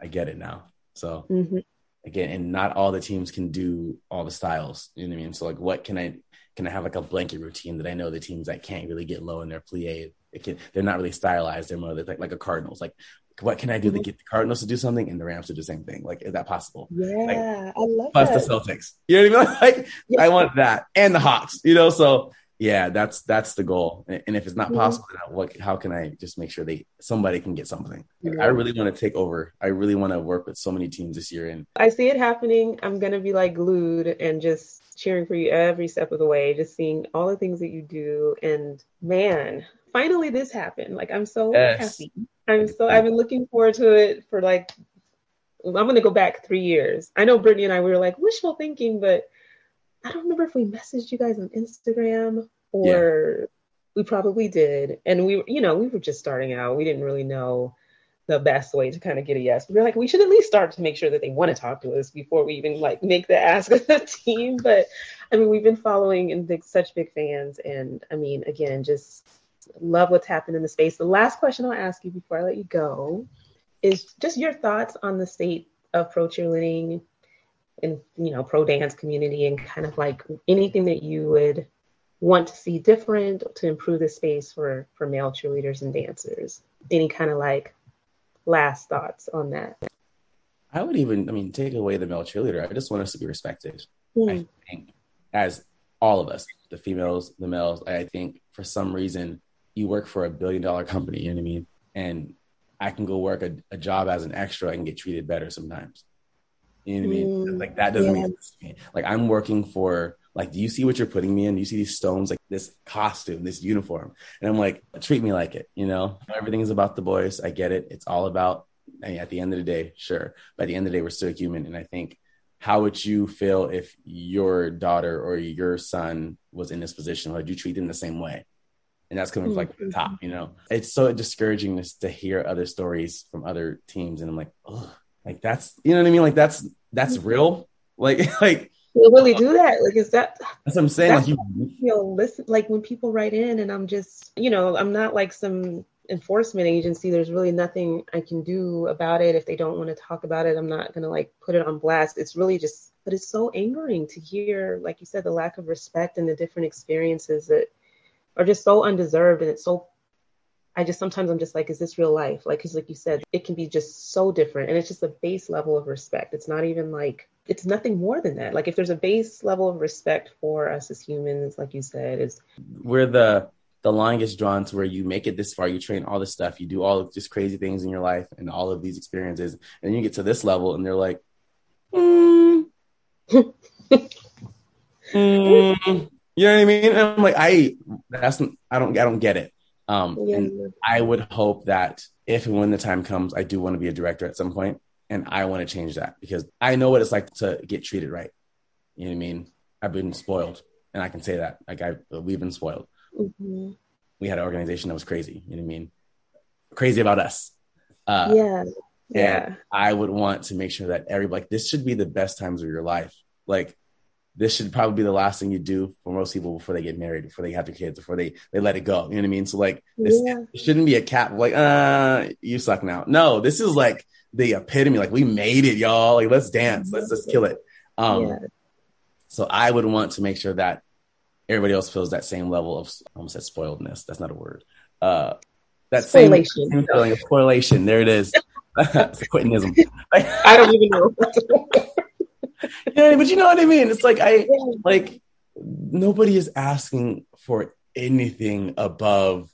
I get it now. So hmm again, and not all the teams can do all the styles. You know what I mean? So like, what can I can I have like a blanket routine that I know the teams that can't really get low in their plie, it can, they're not really stylized. They're more like like a Cardinals. Like, what can I do to Mhm. get the Cardinals to do something and the Rams to do the same thing? Like, is that possible? Yeah. I love Plus that. the Celtics. You know what I mean? *laughs* Like, Yeah. I want that and the Hawks. You know, so yeah, that's that's the goal. And if it's not possible, then what? How can I just make sure they somebody can get something? Yeah. I really want to take over. I really want to work with so many teams this year, and I see it happening. I'm gonna be like glued and just cheering for you every step of the way, just seeing all the things that you do. And man, finally this happened. Like I'm so Yes. happy. I'm so I've been looking forward to it for like I'm gonna go back three years. I know Brittany and I we were like wishful thinking, but I don't remember if we messaged you guys on Instagram or we probably did. And we you know, we were just starting out. We didn't really know the best way to kind of get a yes. We were like, we should at least start to make sure that they want to talk to us before we even like make the ask of the team. But I mean, we've been following and big, such big fans, and I mean, again, just love what's happened in the space. The last question I'll ask you before I let you go is just your thoughts on the state of pro cheerleading and you know pro dance community, and kind of like anything that you would want to see different to improve the space for for male cheerleaders and dancers. Any kind of like last thoughts on that? I would even, I mean, take away the male cheerleader. I just want us to be respected. Hmm. I think as all of us, the females, the males, I think for some reason you work for a billion dollar company, you know what I mean? And I can go work a, a job as an extra and get treated better sometimes. You know what I mean? Mm, Like that doesn't yeah. make sense to me. Like I'm working for like, do you see what you're putting me in? Do you see these stones, like this costume, this uniform? And I'm like, treat me like it, you know? Everything is about the boys. I get it. It's all about I mean, at the end of the day, sure. But at the end of the day, we're still human. And I think how would you feel if your daughter or your son was in this position? Would you treat them the same way? And that's coming from like the top, you know. It's so discouraging just to hear other stories from other teams, and I'm like, oh, like that's you know what I mean? Like that's that's real. Like *laughs* like They really do that. Like, is that that's what I'm saying. Like you, you know, listen, like when people write in, and I'm just, you know, I'm not like some enforcement agency. There's really nothing I can do about it. If they don't want to talk about it, I'm not gonna like put it on blast. It's really just, but it's so angering to hear, like you said, the lack of respect and the different experiences that are just so undeserved, and it's so. I just sometimes I'm just like, is this real life? Like, because like you said, it can be just so different, and it's just a base level of respect. It's not even like it's nothing more than that. Like if there's a base level of respect for us as humans, like you said, is where the the line gets drawn to where you make it this far, you train all this stuff, you do all of just crazy things in your life and all of these experiences, and you get to this level, and they're like, mm, *laughs* mm, you know what I mean? And I'm like, I that's I don't I don't get it. Um, yeah, and I would hope that if and when the time comes, I do want to be a director at some point, and I want to change that because I know what it's like to get treated right. You know what I mean? I've been spoiled, and I can say that. Like I, we've been spoiled. Mm-hmm. We had an organization that was crazy. You know what I mean? Crazy about us. Uh, yeah. Yeah. I would want to make sure that everybody, like, this should be the best times of your life. Like, this should probably be the last thing you do for most people before they get married, before they have their kids, before they they let it go. You know what I mean? So like, this yeah. shouldn't be a cap. Like, uh, you suck now. No, this is like the epitome. Like, we made it, y'all. Like, let's dance. Let's just kill it. Um, yeah. So I would want to make sure that everybody else feels that same level of I almost said spoiledness. That's not a word. Uh, that same, same feeling of spoilation. There it is. *laughs* Quintonism. *laughs* I don't even know. *laughs* *laughs* yeah, but you know what I mean. It's like I like nobody is asking for anything above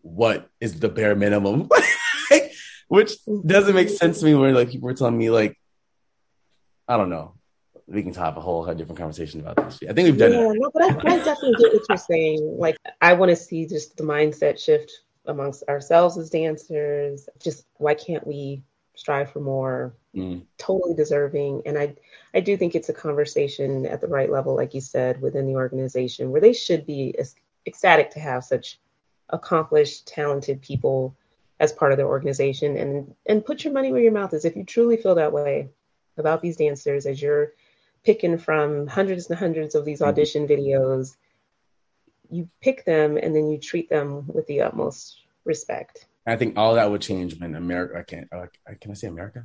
what is the bare minimum, *laughs* which doesn't make sense to me. Where like people were telling me like, I don't know. We can have a whole different conversation about this. I think we've done yeah, it. No, but I, I definitely get what you're saying. Like, I want to see just the mindset shift amongst ourselves as dancers. Just why can't we strive for more? Mm. Totally deserving. And I I do think it's a conversation at the right level, like you said, within the organization where they should be ecstatic to have such accomplished, talented people as part of their organization and and put your money where your mouth is. If you truly feel that way about these dancers as you're picking from hundreds and hundreds of these mm-hmm. audition videos you pick them and then you treat them with the utmost respect. I think all that would change when America. I can't. Uh, can I say America?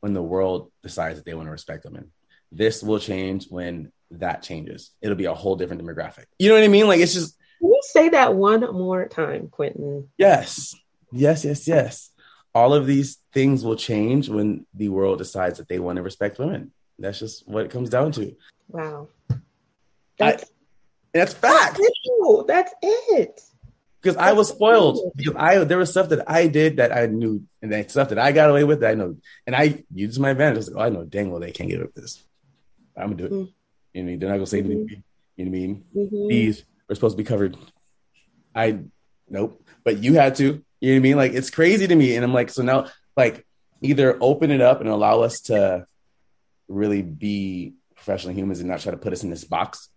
When the world decides that they want to respect women. this will change when that changes. It'll be a whole different demographic. You know what I mean? Like it's just. Can you say that one more time, Quinton? Yes, yes, yes, yes. All of these things will change when the world decides that they want to respect women. That's just what it comes down to. Wow. That's I, that's fact. That's, That's it. Because I was spoiled. Because I there was stuff that I did that I knew, and then stuff that I got away with that I know, and I used my advantage. I was like, oh, I know dang well they can't get up this. I'm gonna do it. Mm-hmm. You know, what I mean? they're not gonna say mm-hmm. anything. You know what I mean? Mm-hmm. These are supposed to be covered. I nope, but you had to. You know what I mean? Like it's crazy to me, and I'm like, so now, like, either open it up and allow us to really be professional humans and not try to put us in this box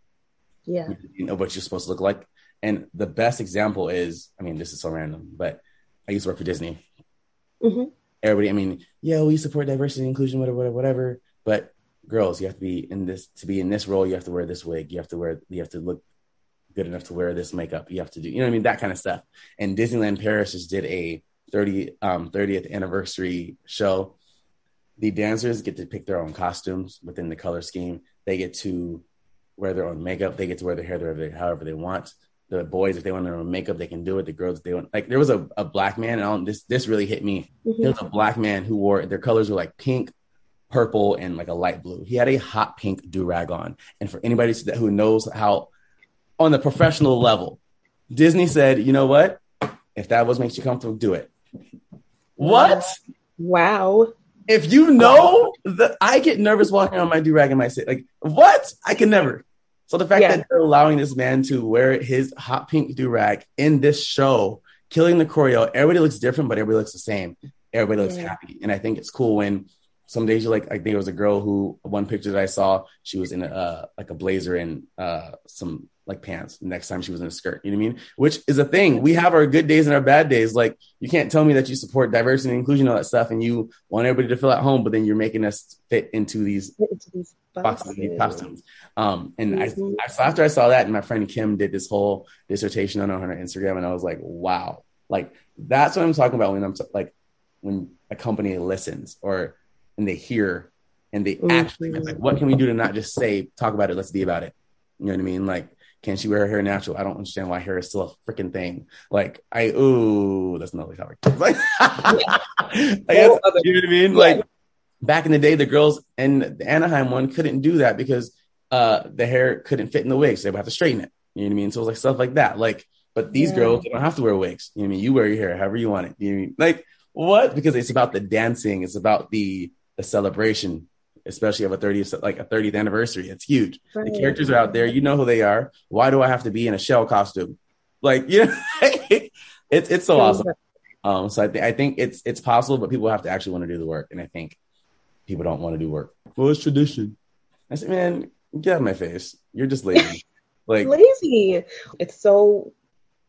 yeah you know what you're supposed to look like and the best example is i mean this is so random but i used to work for disney. Mm-hmm. everybody i mean yeah we support diversity inclusion whatever whatever whatever. But girls you have to be in this to be in this role you have to wear this wig. You have to wear you have to look good enough to wear this makeup. You have to do you know what i mean? That kind of stuff. And disneyland paris just did a 30 um 30th anniversary show. The dancers get to pick their own costumes within the color scheme. They get to wear their own makeup. They get to wear their hair however they, however they want. The boys, if they want their own makeup, they can do it. The girls, they want, like there was a, a black man, and this this really hit me. Mm-hmm. There was a black man who wore their colors were like pink, purple, and like a light blue. He had a hot pink do rag on. And for anybody who knows how, on the professional level, Disney said, you know what? If that was makes you comfortable, do it. What? Wow if you know that I get nervous walking on my do rag in my city, like what? I can never. So the fact yeah. that they're allowing this man to wear his hot pink do rag in this show, killing the choreo, everybody looks different, but everybody looks the same. Everybody looks yeah. happy, and I think it's cool when some days you're like. I think there was a girl who one picture that I saw, she was in a uh, like a blazer and uh, some like pants. Next time she was in a skirt, you know what I mean? Which is a thing. We have our good days and our bad days. Like you can't tell me that you support diversity and inclusion, and all that stuff, and you want everybody to feel at home, but then you're making us fit into these, into these boxes, these costumes. Um, and mm-hmm. I, I, so after I saw that, and my friend Kim did this whole dissertation on her Instagram, and I was like, wow, like that's what I'm talking about when I'm like when a company listens or and they hear and they mm-hmm. actually like, what can we do to not just say talk about it, let's be about it. You know what I mean? Like can she wear her hair natural? I don't understand why hair is still a freaking thing. Like, I, ooh, that's another topic. *laughs* Like, I guess, you know what I mean? Like, back in the day, the girls in the Anaheim one couldn't do that because uh, the hair couldn't fit in the wig. So they would have to straighten it. You know what I mean? So it was like stuff like that. Like, but these yeah. girls, they don't have to wear wigs. You know what I mean? You wear your hair however you want it. You know what I mean? Like, what? Because it's about the dancing, it's about the the celebration especially of a 30th like a 30th anniversary. It's huge. Right. The characters are out there. You know who they are. Why do I have to be in a shell costume? Like, *laughs* you know, it's it's so awesome. Um, so I, th- I think it's it's possible, but people have to actually want to do the work, and I think people don't want to do work. Well, it's tradition. I said, man, get out of my face. You're just lazy. *laughs* like lazy. It's so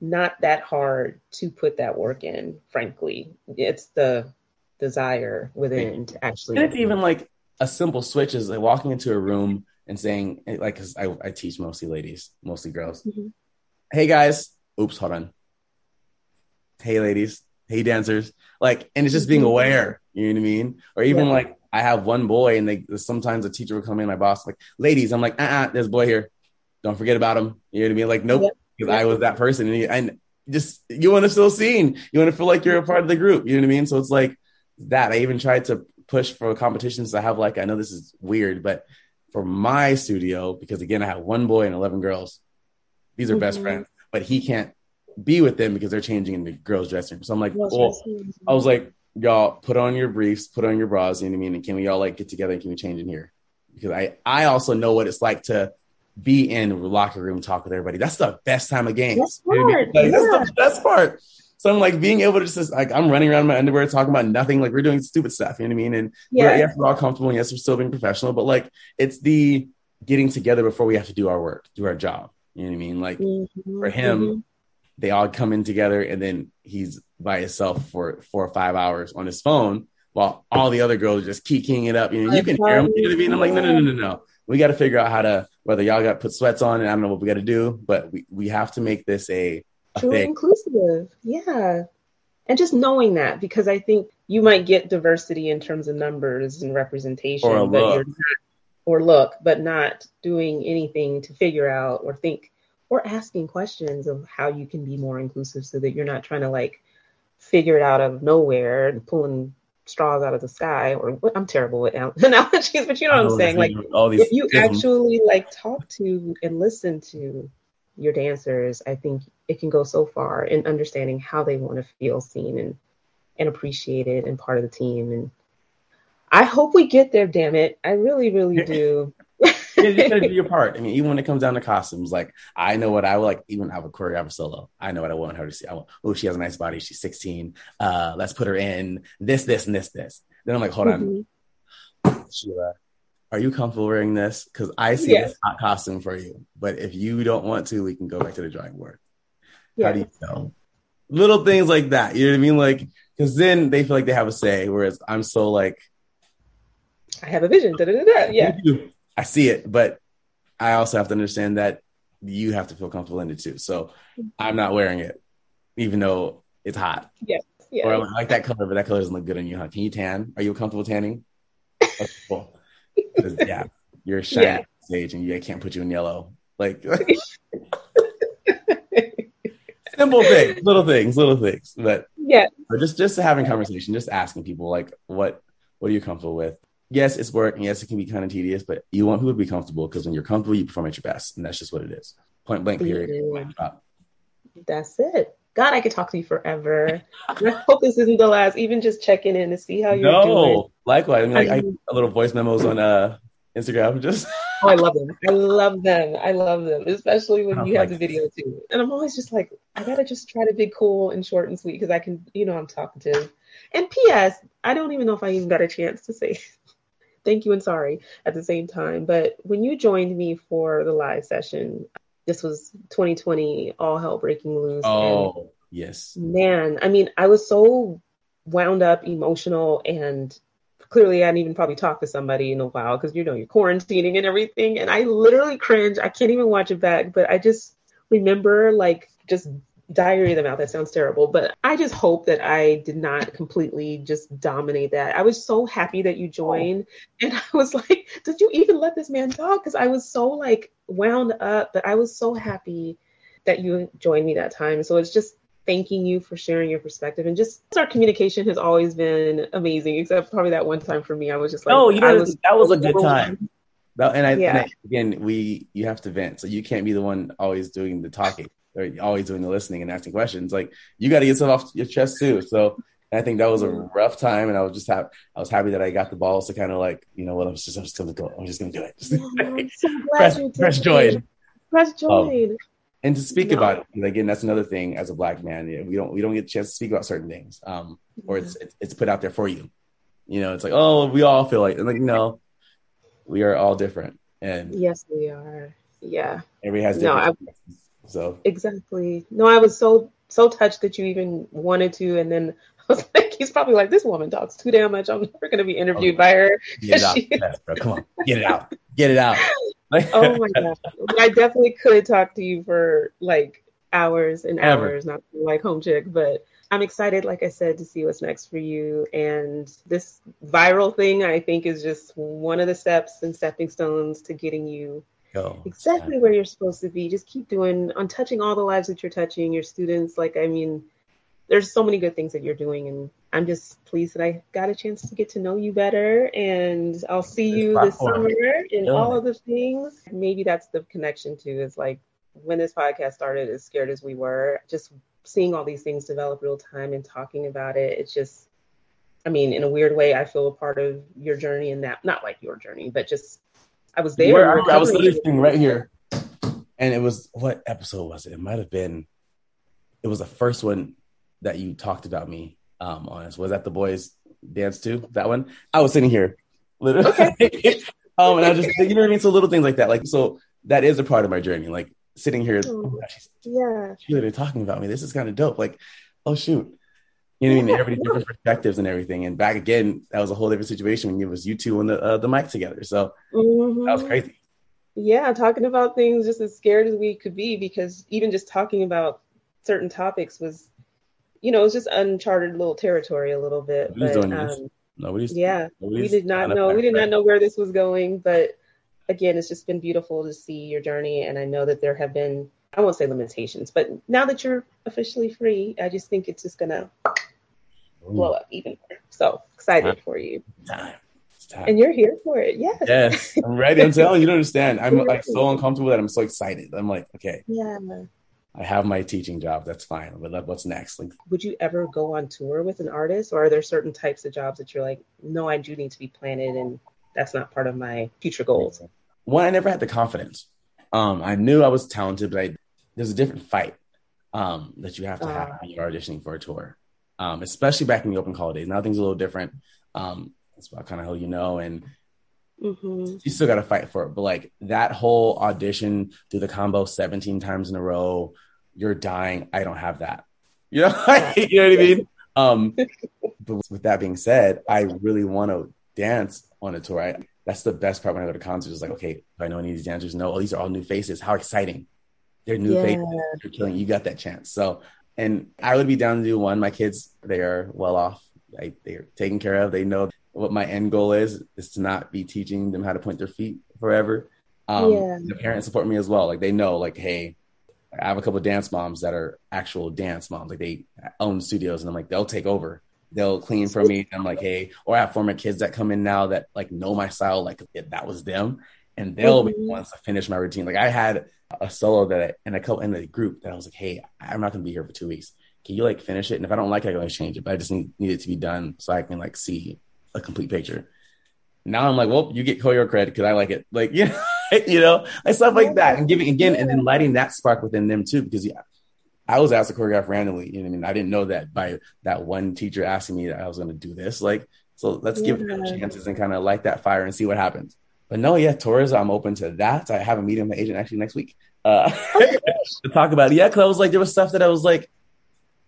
not that hard to put that work in, frankly. It's the desire within to actually. And it's even like a simple switch is like walking into a room and saying, like, cause I, I teach mostly ladies, mostly girls. Mm-hmm. Hey guys, oops, hold on. Hey ladies, hey dancers, like, and it's just being mm-hmm. aware. You know what I mean? Or even yeah. like I have one boy, and they sometimes a teacher will come in, my boss like, ladies, I'm like, uh, uh-uh, there's a boy here. Don't forget about him. You know what I mean? Like, nope, because yeah. I was that person, and, he, and just you want to feel seen. You want to feel like you're a part of the group. You know what I mean? So it's like that. I even tried to push for competitions to have like I know this is weird, but for my studio, because again, I have one boy and eleven girls. These are mm-hmm. best friends, but he can't be with them because they're changing in the girls' dressing room. So I'm like, well, I was like, y'all put on your briefs, put on your bras, you know what I mean? And can we all like get together and can we change in here? Because I I also know what it's like to be in the locker room, talk with everybody. That's the best time of games. That's, you know I mean? like, yeah. that's the best part. So I'm like being able to just like I'm running around in my underwear talking about nothing. Like we're doing stupid stuff. You know what I mean? And yeah, we're, yes, we're all comfortable. And yes, we're still being professional. But like it's the getting together before we have to do our work, do our job. You know what I mean? Like mm-hmm. for him, mm-hmm. they all come in together, and then he's by himself for four or five hours on his phone, while all the other girls are just kicking it up. You know, you can hear him. You know what I mean? I'm like, no, no, no, no, no. We got to figure out how to whether y'all got to put sweats on, and I don't know what we got to do, but we we have to make this a, truly inclusive. Yeah, and just knowing that because I think you might get diversity in terms of numbers and representation, or but look. you're not, or look, but not doing anything to figure out or think or asking questions of how you can be more inclusive so that you're not trying to like figure it out out of nowhere and pulling straws out of the sky or I'm terrible with *laughs* analogies, but you know what I'm saying? Like all these if you actually like talk to and listen to your dancers, I think it can go so far in understanding how they want to feel seen and and appreciated and part of the team. And I hope we get there, damn it. I really, really do. *laughs* yeah, you gotta do your *laughs* part. I mean, even when it comes down to costumes, like I know what I would like. Even I would choreograph a solo. I know what I want her to see. I want, oh, she has a nice body. She's 16. Uh, let's put her in this, this, and this, this. Then I'm like, hold mm-hmm. on, Sheila, are you comfortable wearing this? Because I see yes. this hot costume for you. But if you don't want to, we can go back to the drawing board. Yes. How do you know? Little things like that. You know what I mean? Like, because then they feel like they have a say. Whereas I'm so like, I have a vision. Da, da, da, yeah. *laughs* I see it, but I also have to understand that you have to feel comfortable in it too. So I'm not wearing it, even though it's hot. Yes. yes. Or I like that color, but that color doesn't look good on you, huh? Can you tan? Are you comfortable tanning? *laughs* cool. Yeah, you're shining yeah. stage, and you can't put you in yellow. Like *laughs* simple *laughs* things, little things, little things. But yeah, but just just having conversation, just asking people like, what what are you comfortable with? yes, it's work, and yes, it can be kind of tedious, but you want people to be comfortable because when you're comfortable, you perform at your best, and that's just what it is. Point blank. Period. That's it. God, I could talk to you forever. I hope this isn't the last. Even just checking in to see how you're no, doing. likewise. I mean, like, I, I little voice memos on uh Instagram. Just *laughs* oh, I love them. I love them. I love them, especially when you have the video too. And I'm always just like, I gotta just try to be cool and short and sweet because I can, you know, I'm talkative. And P.S. I don't even know if I even got a chance to say *laughs* thank you and sorry at the same time. But when you joined me for the live session, this was 2020, all hell breaking loose. Oh, yes. Man, I mean, I was so wound up, emotional, and clearly I hadn't even probably talked to somebody in a while because you know you're quarantining and everything. And I literally cringe. I can't even watch it back, but I just remember like just diary of the mouth that sounds terrible but i just hope that i did not completely just dominate that i was so happy that you oh. joined oh. and i was like did you even let this man talk because i was so like wound up but i was so happy that you joined me that time so it's just thanking you for sharing your perspective and just our communication has always been amazing except probably that one time for me i was just like oh you know was, that was a good time and I, yeah. and I, again, we you have to vent, so you can't be the one always doing the talking or always doing the listening and asking questions. Like you got to get stuff off your chest too. So I think that was a rough time, and I was just happy. I was happy that I got the balls to kind of like, you know what, I'm just, I'm just gonna go. I'm just gonna do it. *laughs* so press, press join. Press join. Um, and to speak no. about it again, that's another thing. As a black man, we don't we don't get a chance to speak about certain things, um, or it's, it's it's put out there for you. You know, it's like, oh, we all feel like, and like, no, we are all different. And yes, we are yeah. Everybody has No. I- so Exactly. No, I was so so touched that you even wanted to, and then I was *laughs* like, he's probably like, this woman talks too damn much. I'm never going to be interviewed by her. get it out. *laughs* She- Yes, bro. Come on, get it out. Get it out. *laughs* Oh my god! I definitely could talk to you for like hours and Ever. hours, not like home chick, but I'm excited, like I said, to see what's next for you. And this viral thing, I think, is just one of the steps and stepping stones to getting you Go. exactly where you're supposed to be. Just keep doing on touching all the lives that you're touching, your students. Like, I mean, there's so many good things that you're doing, and I'm just pleased that I got a chance to get to know you better. And I'll see This you this summer and all of the things. Maybe that's the connection too. Is like when this podcast started, as scared as we were, just seeing all these things develop real time and talking about it. It's just I mean, in a weird way, I feel a part of your journey in that, not like your journey, but just I was there. Where- I, was covering literally it. sitting right here, and it was what episode was it? It might have been. It was the first one that you talked about me um, on. Was that the boys dance too? That one? I was sitting here, literally. *laughs* um, and I just, you know what I mean. So little things like that, like so, that is a part of my journey. Like sitting here, oh my gosh, she's Yeah. she's literally talking about me. This is kind of dope. Like, oh shoot. You know what I mean? Everybody different perspectives and everything. And back again, that was a whole different situation when it was you two on the uh, the mic together. So Mhm. that was crazy. Yeah, talking about things just as scared as we could be because even just talking about certain topics was, you know, it was just uncharted little territory a little bit. Who's But um, Nobody's yeah, we did not know we did not know where this was going. But again, it's just been beautiful to see your journey, and I know that there have been I won't say limitations, but now that you're officially free, I just think it's just gonna blow up even more. So excited for you, time. Time. and you're here for it. Yes. yes, I'm ready. I'm telling you, you don't understand. I'm like so *laughs* uncomfortable that I'm so excited. I'm like, okay, Yeah. I have my teaching job. That's fine. But like, what's next? Like, would you ever go on tour with an artist or are there certain types of jobs that you're like no i do need to be planted and that's not part of my future goals one, I never had the confidence. Um, I knew I was talented, but I, there's a different fight um, that you have to have Ah. when you're auditioning for a tour, um, especially back in the open call days. Now things are a little different. Um, that's about kind of how you know, and mm-hmm. you still got to fight for it. But like that whole audition through the combo 17 times in a row, you're dying. I don't have that. You know, *laughs* you know what I mean? Um, but with that being said, I really want to dance on a tour. I, that's the best part when I go to concerts. Is like, okay, if I know any of these dancers, no, oh, these are all new faces. How exciting! They're new Yeah. faces. You're killing. You got that chance. So, and I would be down to do one. My kids, they are well off. I, they're taken care of. They know what my end goal is is to not be teaching them how to point their feet forever. Um, Yeah. The parents support me as well. Like they know, like, hey, I have a couple of dance moms that are actual dance moms. Like they own studios, and I'm like, they'll take over. They'll clean for me. I'm like, hey, or I have former kids that come in now that like know my style, like that was them, and they'll be the Mhm. ones to finish my routine. Like I had a solo that I, and a couple in the group that I was like, hey, I'm not gonna be here for two weeks. Can you like finish it? And if I don't like it, I can change it. But I just need, need it to be done so I can like see a complete picture. Now I'm like, well, you get choreo credit because I like it. Like, *laughs* you know, you know, like stuff like that. And giving again, and then lighting that spark within them too, because yeah, I was asked to choreograph randomly. You know what I mean? I didn't know that by that one teacher asking me that I was going to do this. Like, so let's give them chances and kind of light that fire and see what happens. But no, yeah, tours, I'm open to that. I have a meeting with my agent actually next week uh, *laughs* to talk about it. Yeah, because I was like, there was stuff that I was like,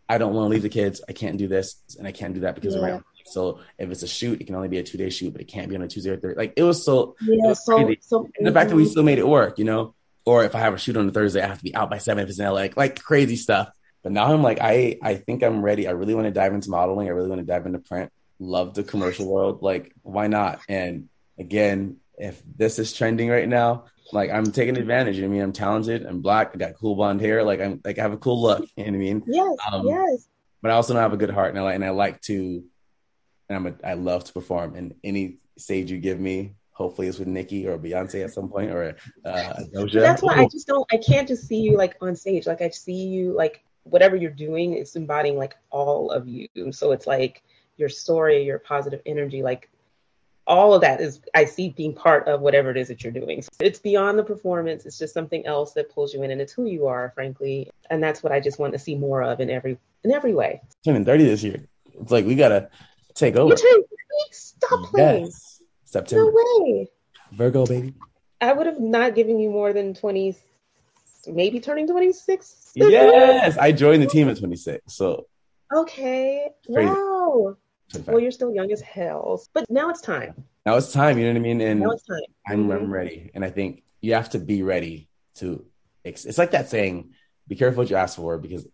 I don't want to leave the kids. I can't do this and I can't do that because of Yeah. So if it's a shoot, it can only be a two day shoot, but it can't be on a Tuesday or Thursday. Like it was so yeah was so crazy. so the fact that we still made it work, you know. Or if I have a shoot on a Thursday, I have to be out by seven if it's in LA, like, like crazy stuff. But now I'm like, I I think I'm ready. I really want to dive into modeling. I really want to dive into print. Love the commercial world. Like, why not? And again, if this is trending right now, like I'm taking advantage. You know I mean, I'm talented. I'm black. I got cool blonde hair. Like I'm like I have a cool look. *laughs* You know what I mean? yes Um, yes But I also know I have a good heart, and I like and I like to, and I'm a, I love to perform. And any stage you give me, hopefully it's with Nicki or Beyonce at some point or uh, *laughs* Doja. that's why i just don't i can't just see you like on stage like i see you like whatever you're doing it's embodying like all of you so it's like your story your positive energy like all of that is i see being part of whatever it is that you're doing so it's beyond the performance it's just something else that pulls you in and it's who you are frankly and that's what i just want to see more of in every in every way turning 30 this year. It's like we gotta take over. you turned 30? stop playing Yes. September. no way Virgo baby. I would have not given you more than 20, maybe turning 26. Yes, I joined the team at 26. So, okay. Crazy. Wow. 25. Well, you're still young as hell. But now it's time. now it's time. You know what I mean? And Now it's time. I'm, Mhm. I'm ready. And I think you have to be ready to. It's like that saying, be careful what you ask for because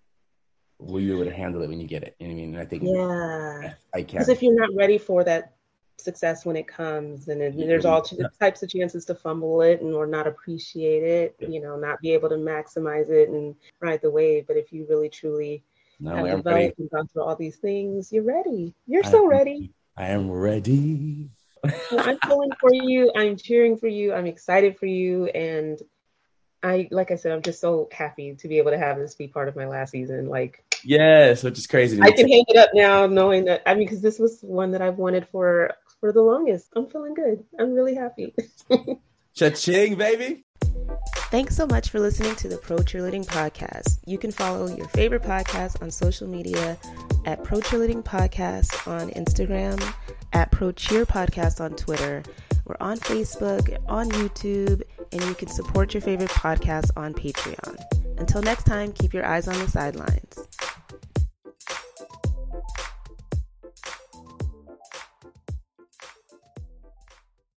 will you be able to handle it when you get it? You know what I mean? And I think Yeah. I can. Because if you're not ready for that success when it comes, and then there's all t- types of chances to fumble it and or not appreciate it, Yeah. you know, not be able to maximize it and ride the wave. But if you really truly have developed ready, and gone through all these things, you're ready. You're I so am- ready. I am ready. So I'm pulling for you. I'm cheering for you. I'm excited for you. And I, like I said, I'm just so happy to be able to have this be part of my last season. Like Yes, which is crazy. to I can hang it up now, knowing that. I mean, because this was one that I've wanted for for the longest. I'm feeling good. I'm really happy. *laughs* Cha-ching, baby. Thanks so much for listening to the Pro Cheerleading Podcast. You can follow your favorite podcast on social media at Pro Cheerleading Podcast on Instagram, at Pro Cheer Podcast on Twitter. We're on Facebook, on YouTube, and you can support your favorite podcast on Patreon. Until next time, keep your eyes on the sidelines.